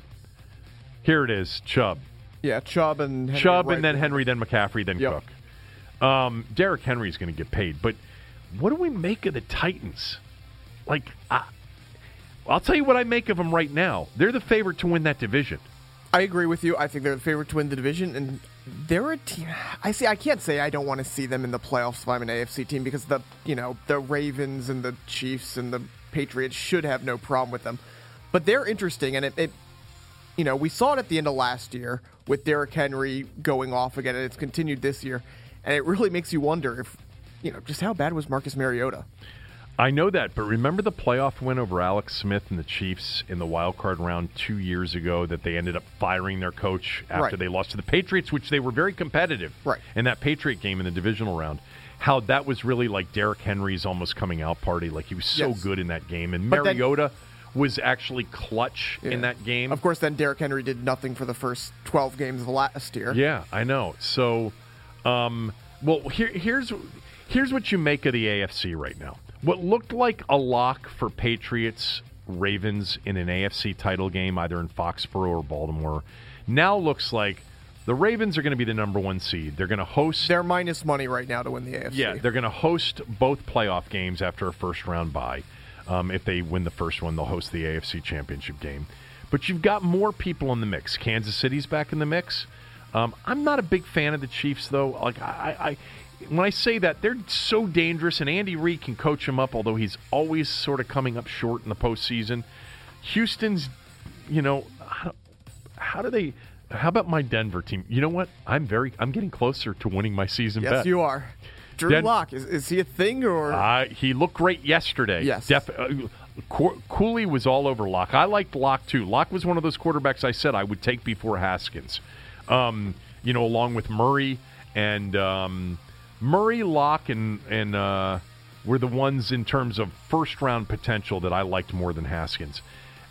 Here it is Chubb. Yeah, Chubb and Henry Chubb right and then. Henry, then McCaffrey, then Yep. Cook. Um, Derrick is going to get paid. But what do we make of the Titans? Like, I, I'll tell you what I make of them right now. They're the favorite to win that division. I agree with you. I think they're the favorite to win the division, and they're a team. I see. I can't say I don't want to see them in the playoffs if I'm an AFC team because the you know the Ravens and the Chiefs and the Patriots should have no problem with them, but they're interesting, and it, it you know we saw it at the end of last year with Derrick Henry going off again, and it's continued this year, and it really makes you wonder if you know just how bad was Marcus Mariota. I know that, but remember the playoff win over Alex Smith and the Chiefs in the wild card round two years ago that they ended up firing their coach after Right. they lost to the Patriots, which they were very competitive Right. in that Patriot game in the divisional round. How that was really like Derrick Henry's almost coming out party. Like he was so Yes. good in that game. And But then- Mariota was actually clutch Yeah. in that game. Of course, then Derrick Henry did nothing for the first 12 games of last year. Yeah, I know. So, um, well, here, here's here's what you make of the AFC right now. What looked like a lock for Patriots Ravens in an AFC title game, either in Foxborough or Baltimore, now looks like the Ravens are going to be the number one seed. They're going to host. They're minus money right now to win the AFC. Yeah, they're going to host both playoff games after a first round bye. Um, if they win the first one, they'll host the AFC Championship game. But you've got more people in the mix. Kansas City's back in the mix. Um, I'm not a big fan of the Chiefs, though. Like I, I, when I say that, they're so dangerous, and Andy Reid can coach them up, although he's always sort of coming up short in the postseason. Houston's, you know, how, how do they? How about my Denver team? You know what? I'm very. I'm getting closer to winning my season Yes, bet. you are. Drew Den- Lock is, is he a thing or? Uh, he looked great yesterday. Yes. Def- uh, Co- Cooley was all over Lock. I liked Lock too. Lock was one of those quarterbacks I said I would take before Haskins. Um, you know, along with Murray and um, Murray, Lock, and and uh, were the ones in terms of first round potential that I liked more than Haskins.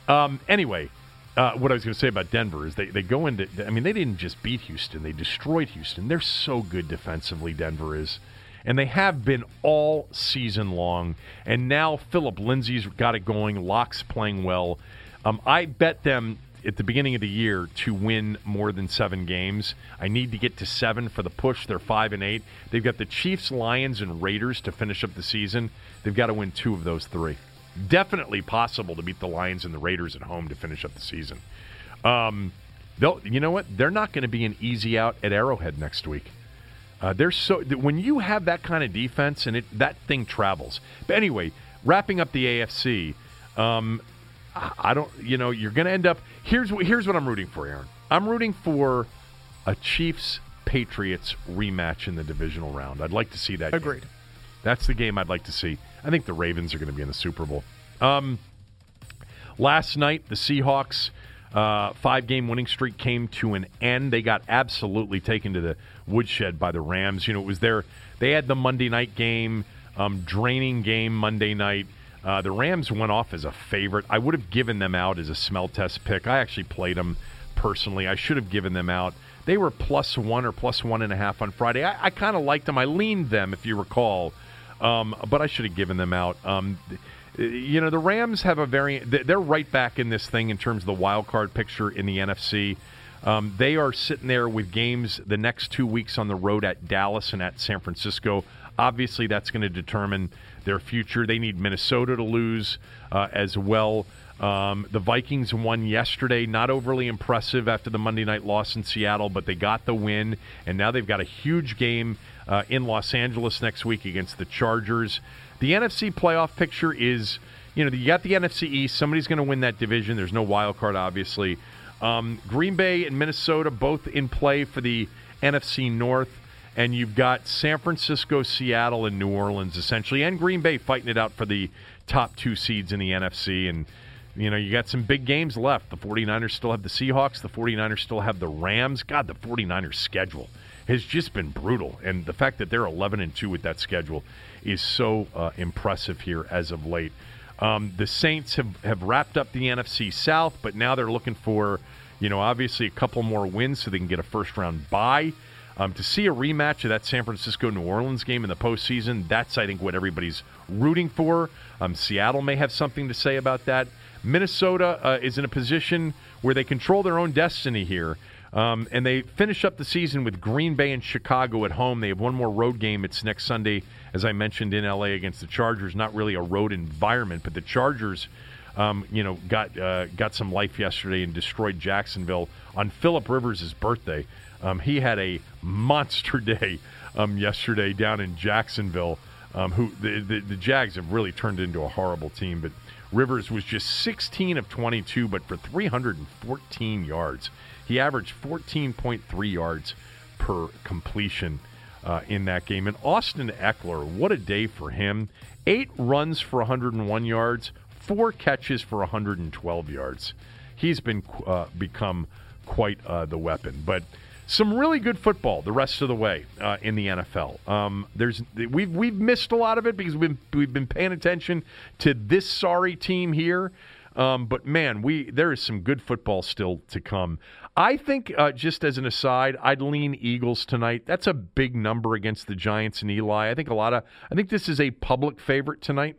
Um, anyway, uh, what I was going to say about Denver is they, they go into, I mean, they didn't just beat Houston, they destroyed Houston. They're so good defensively, Denver is. And they have been all season long. And now Philip Lindsay's got it going. Lock's playing well. Um, I bet them at the beginning of the year to win more than seven games. I need to get to seven for the push. They're five and eight. They've got the Chiefs, Lions, and Raiders to finish up the season. They've got to win two of those three. Definitely possible to beat the Lions and the Raiders at home to finish up the season. Um, they'll, you know what? They're not going to be an easy out at Arrowhead next week. Uh, they're so when you have that kind of defense and it that thing travels. But anyway, wrapping up the AFC, um, I don't. You know, you're going to end up. Here's what here's what I'm rooting for, Aaron. I'm rooting for a Chiefs Patriots rematch in the divisional round. I'd like to see that. game. Agreed. That's the game I'd like to see. I think the Ravens are going to be in the Super Bowl. Um, last night, the Seahawks uh, five game winning streak came to an end. They got absolutely taken to the woodshed by the Rams. You know, it was their they had the Monday night game, um, draining game Monday night. Uh, the Rams went off as a favorite. I would have given them out as a smell test pick. I actually played them personally. I should have given them out. They were plus one or plus one and a half on Friday. I, I kind of liked them. I leaned them, if you recall, um, but I should have given them out. Um, you know, the Rams have a very, they're right back in this thing in terms of the wild card picture in the NFC. Um, they are sitting there with games the next two weeks on the road at Dallas and at San Francisco. Obviously, that's going to determine their future. They need Minnesota to lose uh, as well. Um, the Vikings won yesterday, not overly impressive after the Monday night loss in Seattle, but they got the win, and now they've got a huge game uh, in Los Angeles next week against the Chargers. The NFC playoff picture is, you know, you got the NFC East. Somebody's going to win that division. There's no wild card, obviously. Um, Green Bay and Minnesota both in play for the NFC North, and you've got San Francisco, Seattle, and New Orleans essentially, and Green Bay fighting it out for the top two seeds in the NFC. And you know, you got some big games left. The 49ers still have the Seahawks. The 49ers still have the Rams. God, the 49ers schedule has just been brutal. And the fact that they're 11 and 2 with that schedule is so uh, impressive here as of late. Um, the Saints have, have wrapped up the NFC South, but now they're looking for, you know, obviously a couple more wins so they can get a first round bye. Um, to see a rematch of that San Francisco New Orleans game in the postseason, that's, I think, what everybody's rooting for. Um, Seattle may have something to say about that. Minnesota uh, is in a position where they control their own destiny here. Um, and they finish up the season with Green Bay and Chicago at home. They have one more road game. It's next Sunday, as I mentioned, in LA against the Chargers. Not really a road environment, but the Chargers, um, you know, got uh, got some life yesterday and destroyed Jacksonville on Philip Rivers' birthday. Um, he had a monster day um, yesterday down in Jacksonville. Um, who the, the the Jags have really turned into a horrible team, but Rivers was just 16 of 22, but for 314 yards. He averaged 14.3 yards per completion uh, in that game. And Austin Ekeler, what a day for him. Eight runs for 101 yards, four catches for 112 yards. He's been uh, become quite uh, the weapon. But some really good football the rest of the way uh, in the NFL. Um, there's we've we've missed a lot of it because we've we've been paying attention to this sorry team here. Um, but man, we there is some good football still to come. I think, uh, just as an aside, I'd lean Eagles tonight. That's a big number against the Giants and Eli. I think a lot of. I think this is a public favorite tonight.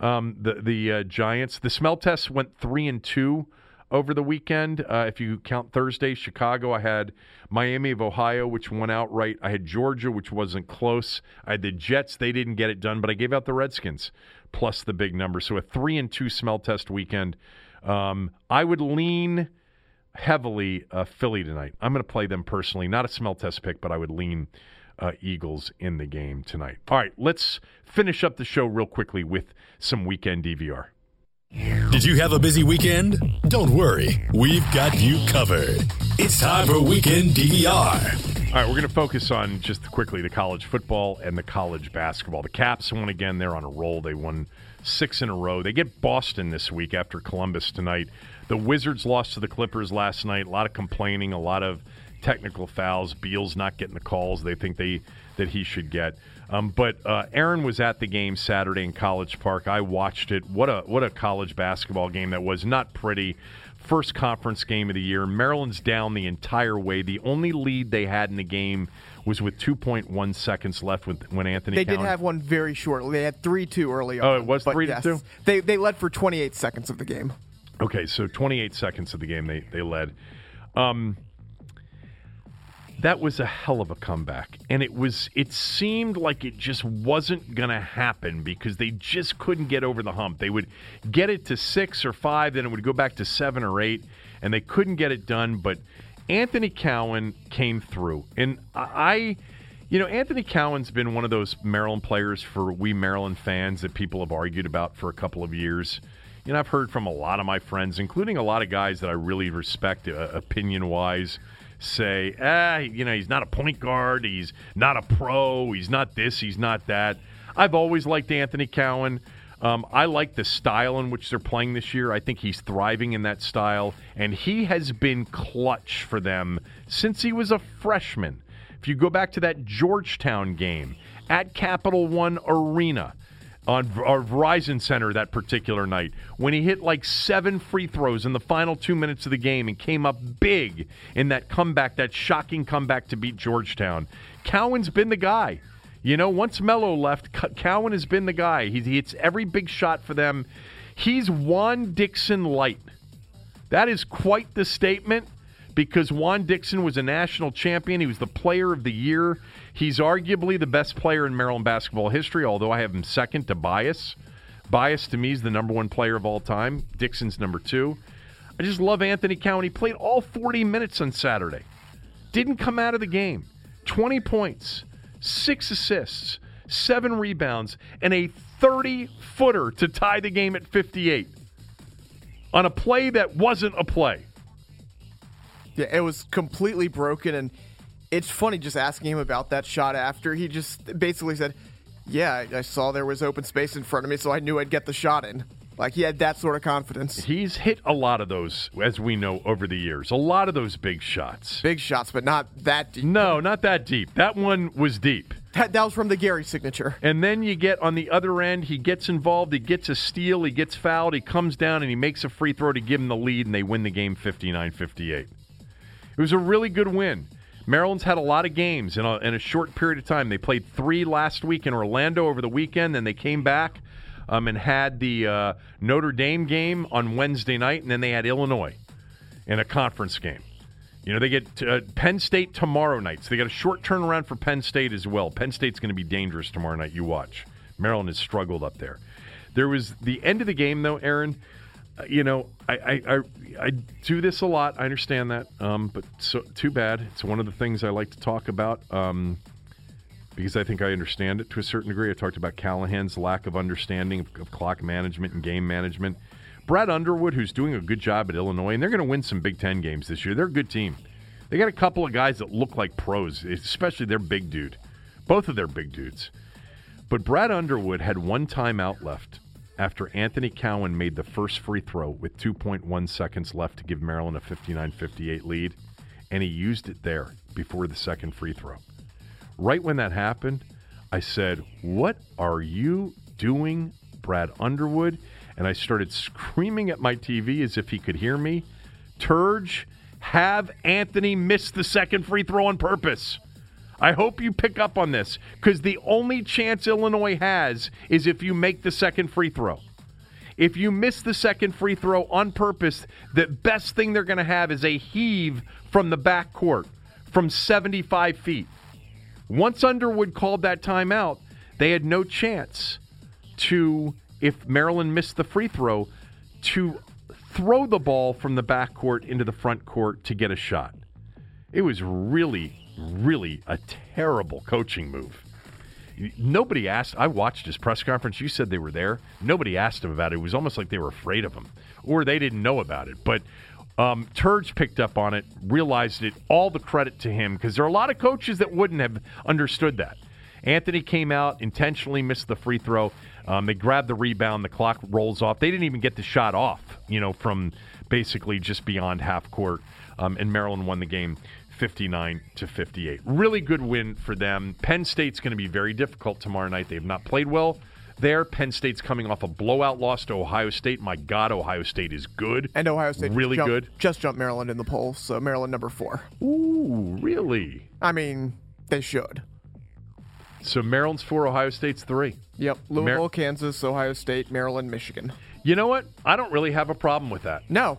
Um, the the uh, Giants. The smell test went three and two over the weekend. Uh, if you count Thursday, Chicago, I had Miami of Ohio, which won outright. I had Georgia, which wasn't close. I had the Jets; they didn't get it done, but I gave out the Redskins plus the big number. So a three and two smell test weekend. Um, I would lean heavily uh, Philly tonight. I'm going to play them personally. Not a smell test pick, but I would lean uh, Eagles in the game tonight. All right, let's finish up the show real quickly with some weekend DVR. Did you have a busy weekend? Don't worry, we've got you covered. It's time for Weekend DVR. All right, we're going to focus on just quickly the college football and the college basketball. The Caps won again. They're on a roll. They won six in a row. They get Boston this week after Columbus tonight. The Wizards lost to the Clippers last night. A lot of complaining, a lot of technical fouls. Beal's not getting the calls they think they that he should get. Um, but uh, Aaron was at the game Saturday in College Park. I watched it. What a what a college basketball game that was. Not pretty. First conference game of the year. Maryland's down the entire way. The only lead they had in the game was with 2.1 seconds left with, when Anthony. They Cowan, did have one very shortly. They had three two early on. Oh, it was but 3 to yes, 2? They they led for 28 seconds of the game. Okay, so 28 seconds of the game they they led. Um, that was a hell of a comeback, and it was. It seemed like it just wasn't going to happen because they just couldn't get over the hump. They would get it to six or five, then it would go back to seven or eight, and they couldn't get it done. But Anthony Cowan came through, and I. You know, Anthony Cowan's been one of those Maryland players for we Maryland fans that people have argued about for a couple of years. You know, I've heard from a lot of my friends, including a lot of guys that I really respect uh, opinion wise, say, ah, you know, he's not a point guard, he's not a pro, he's not this, he's not that. I've always liked Anthony Cowan. Um, I like the style in which they're playing this year. I think he's thriving in that style, and he has been clutch for them since he was a freshman. If you go back to that Georgetown game at Capital One Arena on our Verizon Center that particular night, when he hit like seven free throws in the final two minutes of the game and came up big in that comeback, that shocking comeback to beat Georgetown, Cowan's been the guy. You know, once Melo left, Cowan has been the guy. He hits every big shot for them. He's Juan Dixon light. That is quite the statement because Juan Dixon was a national champion. He was the player of the year. He's arguably the best player in Maryland basketball history, although I have him second to Bias. Bias to me is the number one player of all time. Dixon's number two. I just love Anthony Cowan. He played all 40 minutes on Saturday. Didn't come out of the game. 20 points, six assists, seven rebounds, and a 30 footer to tie the game at 58 on a play that wasn't a play. Yeah, it was completely broken, and it's funny just asking him about that shot after. He just basically said, "Yeah, I, I saw there was open space in front of me, so I knew I'd get the shot in." Like he had that sort of confidence. He's hit a lot of those, as we know, over the years. A lot of those big shots. Big shots, but not that deep. No, not that deep. That one was deep. That, that was from the Gary signature. And then you get on the other end, he gets involved, he gets a steal, he gets fouled, he comes down and he makes a free throw to give him the lead, and they win the game 59 58. It was a really good win. Maryland's had a lot of games in a, in a short period of time. They played three last week in Orlando over the weekend, then they came back um, and had the uh, Notre Dame game on Wednesday night, and then they had Illinois in a conference game. You know, they get uh, Penn State tomorrow night, so they got a short turnaround for Penn State as well. Penn State's going to be dangerous tomorrow night. You watch. Maryland has struggled up there. There was the end of the game, though, Aaron. You know, I, I, I, I, do this a lot. I understand that, um, but so too bad. It's one of the things I like to talk about um, because I think I understand it to a certain degree. I talked about Callahan's lack of understanding of, of clock management and game management. Brad Underwood, who's doing a good job at Illinois, and they're going to win some Big Ten games this year. They're a good team. They got a couple of guys that look like pros, especially their big dude. Both of their big dudes. But Brad Underwood had one timeout left after Anthony Cowan made the first free throw with 2.1 seconds left to give Maryland a 59 58 lead, and he used it there before the second free throw. Right when that happened, I said, What are you doing, Brad Underwood? and I started screaming at my TV as if he could hear me. Turge, have Anthony miss the second free throw on purpose. I hope you pick up on this because the only chance Illinois has is if you make the second free throw. If you miss the second free throw on purpose, the best thing they're going to have is a heave from the back court from 75 feet. Once Underwood called that timeout, they had no chance to if Maryland missed the free throw, to throw the ball from the backcourt into the front court to get a shot. It was really, really a terrible coaching move. Nobody asked. I watched his press conference. You said they were there. Nobody asked him about it. It was almost like they were afraid of him, or they didn't know about it. But um, Turge picked up on it, realized it. All the credit to him because there are a lot of coaches that wouldn't have understood that. Anthony came out, intentionally missed the free throw. Um, they grabbed the rebound, the clock rolls off. They didn't even get the shot off, you know, from basically just beyond half court. Um, and Maryland won the game 59 to 58. Really good win for them. Penn State's going to be very difficult tomorrow night. They have not played well there. Penn State's coming off a blowout loss to Ohio State. My God, Ohio State is good. And Ohio State really jumped, good. Just jumped Maryland in the polls, so Maryland number four. Ooh, really? I mean, they should. So Maryland's four, Ohio State's three. Yep. Louisville, Mar- Kansas, Ohio State, Maryland, Michigan. You know what? I don't really have a problem with that. No.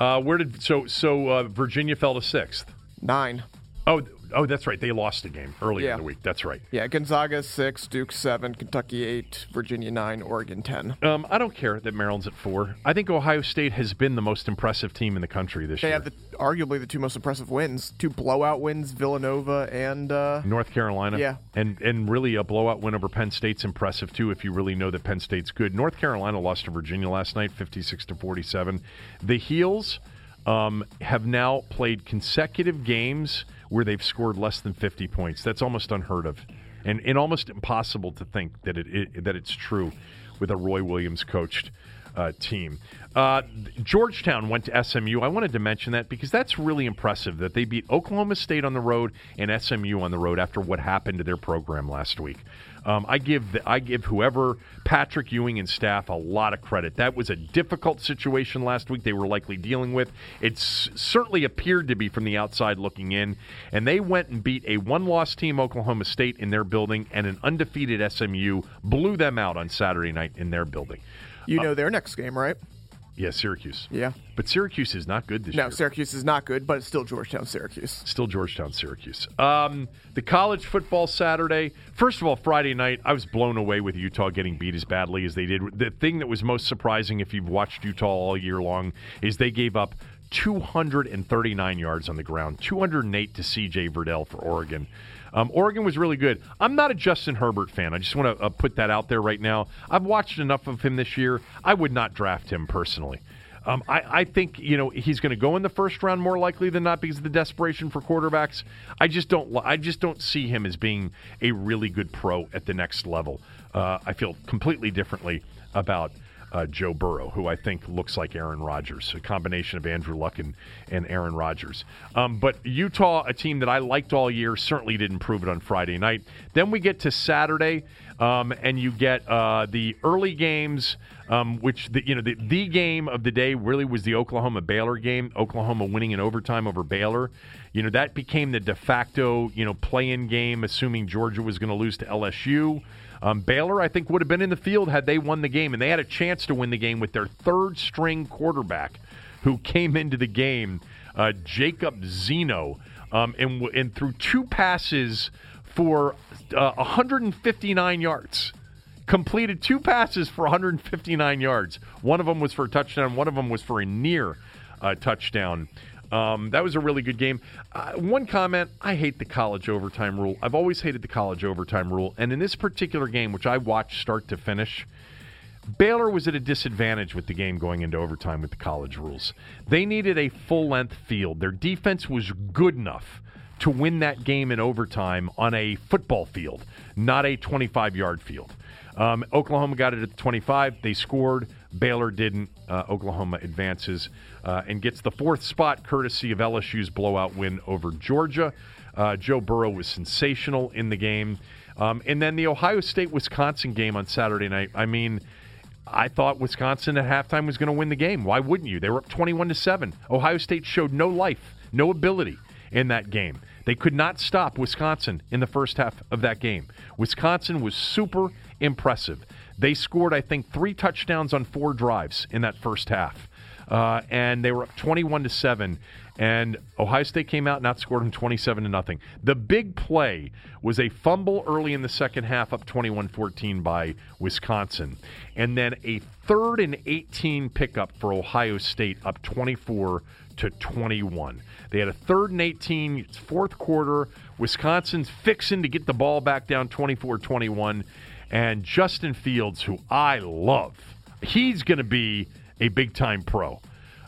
Uh, where did so so uh, Virginia fell to sixth? Nine. Oh, Oh, that's right. They lost a game earlier yeah. in the week. That's right. Yeah, Gonzaga six, Duke seven, Kentucky eight, Virginia nine, Oregon ten. Um, I don't care that Maryland's at four. I think Ohio State has been the most impressive team in the country this they year. They have the, arguably the two most impressive wins, two blowout wins, Villanova and uh, North Carolina. Yeah, and and really a blowout win over Penn State's impressive too. If you really know that Penn State's good, North Carolina lost to Virginia last night, fifty-six to forty-seven. The Heels um, have now played consecutive games where they've scored less than 50 points. That's almost unheard of, and, and almost impossible to think that it, it that it's true with a Roy Williams coached uh, team. Uh, Georgetown went to SMU. I wanted to mention that because that's really impressive that they beat Oklahoma State on the road and SMU on the road after what happened to their program last week. Um, I give the, I give whoever Patrick Ewing and staff a lot of credit. That was a difficult situation last week. They were likely dealing with. It certainly appeared to be from the outside looking in, and they went and beat a one-loss team, Oklahoma State, in their building, and an undefeated SMU blew them out on Saturday night in their building. You know uh, their next game, right? Yeah, Syracuse. Yeah. But Syracuse is not good this no, year. No, Syracuse is not good, but it's still Georgetown, Syracuse. Still Georgetown, Syracuse. Um, the college football Saturday. First of all, Friday night, I was blown away with Utah getting beat as badly as they did. The thing that was most surprising, if you've watched Utah all year long, is they gave up 239 yards on the ground, 208 to CJ Verdell for Oregon. Um, Oregon was really good. I'm not a Justin Herbert fan. I just want to uh, put that out there right now. I've watched enough of him this year. I would not draft him personally. Um, I, I, think you know he's going to go in the first round more likely than not because of the desperation for quarterbacks. I just don't. I just don't see him as being a really good pro at the next level. Uh, I feel completely differently about uh, Joe Burrow, who I think looks like Aaron Rodgers, a combination of Andrew Luck and, and Aaron Rodgers. Um, but Utah, a team that I liked all year, certainly didn't prove it on Friday night. Then we get to Saturday, um, and you get uh, the early games, um, which the, you know the, the game of the day really was the Oklahoma Baylor game. Oklahoma winning in overtime over Baylor. You know that became the de facto you know play-in game, assuming Georgia was going to lose to LSU. Um, Baylor, I think, would have been in the field had they won the game, and they had a chance to win the game with their third string quarterback who came into the game, uh, Jacob Zeno, um, and, and threw two passes for uh, 159 yards. Completed two passes for 159 yards. One of them was for a touchdown, one of them was for a near uh, touchdown. Um, that was a really good game. Uh, one comment I hate the college overtime rule. I've always hated the college overtime rule. And in this particular game, which I watched start to finish, Baylor was at a disadvantage with the game going into overtime with the college rules. They needed a full length field. Their defense was good enough to win that game in overtime on a football field, not a 25 yard field. Um, Oklahoma got it at the 25. They scored. Baylor didn't. Uh, Oklahoma advances uh, and gets the fourth spot courtesy of LSU's blowout win over Georgia. Uh, Joe Burrow was sensational in the game. Um, and then the Ohio State Wisconsin game on Saturday night. I mean, I thought Wisconsin at halftime was going to win the game. Why wouldn't you? They were up 21 to 7. Ohio State showed no life, no ability in that game. They could not stop Wisconsin in the first half of that game. Wisconsin was super impressive. They scored, I think, three touchdowns on four drives in that first half. Uh, and they were up 21 to 7 and Ohio State came out and outscored them 27 to nothing. The big play was a fumble early in the second half up 21-14 by Wisconsin and then a third and 18 pickup for Ohio State up 24 to 21. They had a third and 18 fourth quarter. Wisconsin's fixing to get the ball back down 24-21 and Justin Fields who I love. He's going to be a big time pro.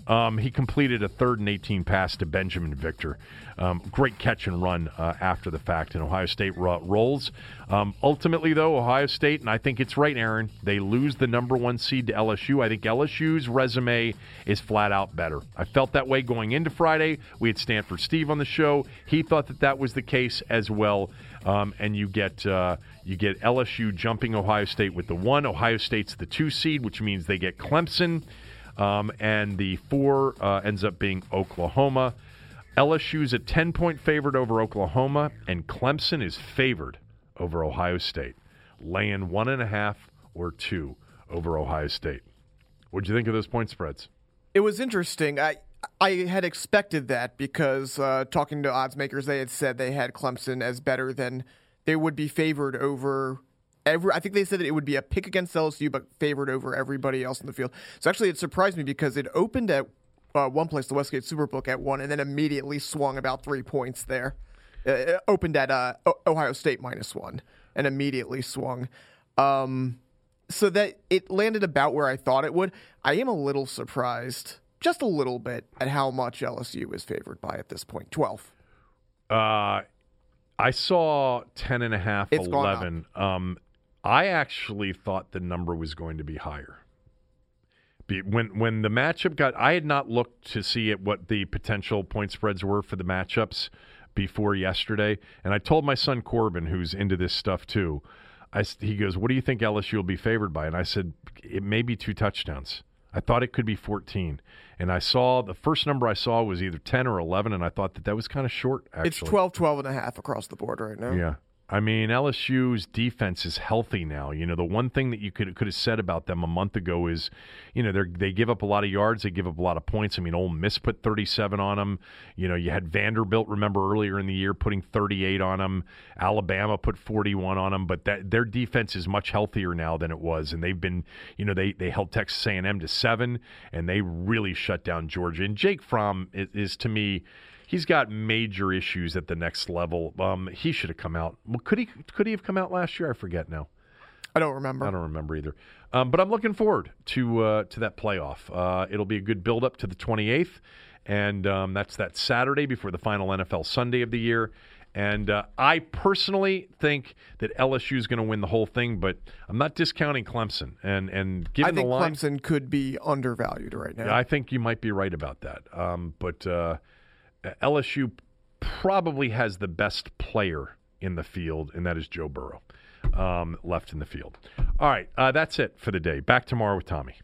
Um, he completed a third and 18 pass to Binjimen Victor. Um, great catch and run uh, after the fact, and Ohio State ro- rolls. Um, ultimately, though, Ohio State, and I think it's right, Aaron, they lose the number one seed to LSU. I think LSU's resume is flat out better. I felt that way going into Friday. We had Stanford Steve on the show. He thought that that was the case as well. Um, and you get uh, you get LSU jumping Ohio State with the one. Ohio State's the two seed, which means they get Clemson. Um, and the four uh, ends up being Oklahoma. LSU's a 10 point favorite over Oklahoma, and Clemson is favored over Ohio State, laying one and a half or two over Ohio State. What'd you think of those point spreads? It was interesting. I I had expected that because uh, talking to odds makers, they had said they had Clemson as better than they would be favored over every. I think they said that it would be a pick against LSU, but favored over everybody else in the field. So actually, it surprised me because it opened at uh, one place, the Westgate Superbook, at one, and then immediately swung about three points there. Uh, it opened at uh, Ohio State minus one, and immediately swung. Um, so that it landed about where I thought it would. I am a little surprised, just a little bit, at how much LSU is favored by at this point. Twelve. Uh, I saw 10 and a half, It's gone 11. Um, I actually thought the number was going to be higher. When when the matchup got, I had not looked to see at what the potential point spreads were for the matchups before yesterday, and I told my son Corbin, who's into this stuff too. I, he goes, "What do you think LSU will be favored by?" And I said, "It may be two touchdowns." I thought it could be 14, and I saw the first number I saw was either 10 or 11, and I thought that that was kind of short. Actually, It's 12, 12 and a half across the board right now. yeah. I mean, LSU's defense is healthy now. You know, the one thing that you could could have said about them a month ago is, you know, they they give up a lot of yards, they give up a lot of points. I mean, Ole Miss put 37 on them. You know, you had Vanderbilt, remember earlier in the year, putting 38 on them. Alabama put 41 on them, but that their defense is much healthier now than it was, and they've been, you know, they they held Texas A&M to seven, and they really shut down Georgia. And Jake Fromm is, is to me he's got major issues at the next level. Um, he should have come out. Well, could he? Could he have come out last year? I forget now. I don't remember. I don't remember either. Um, but I'm looking forward to uh, to that playoff. Uh, it'll be a good build up to the 28th, and um, that's that Saturday before the final NFL Sunday of the year. And uh, I personally think that LSU is going to win the whole thing, but I'm not discounting Clemson. And and I think the line, Clemson could be undervalued right now. I think you might be right about that. Um, but uh, LSU probably has the best player in the field, and that is Joe Burrow, um, left in the field. All right, uh, that's it for the day. Back tomorrow with Tommy.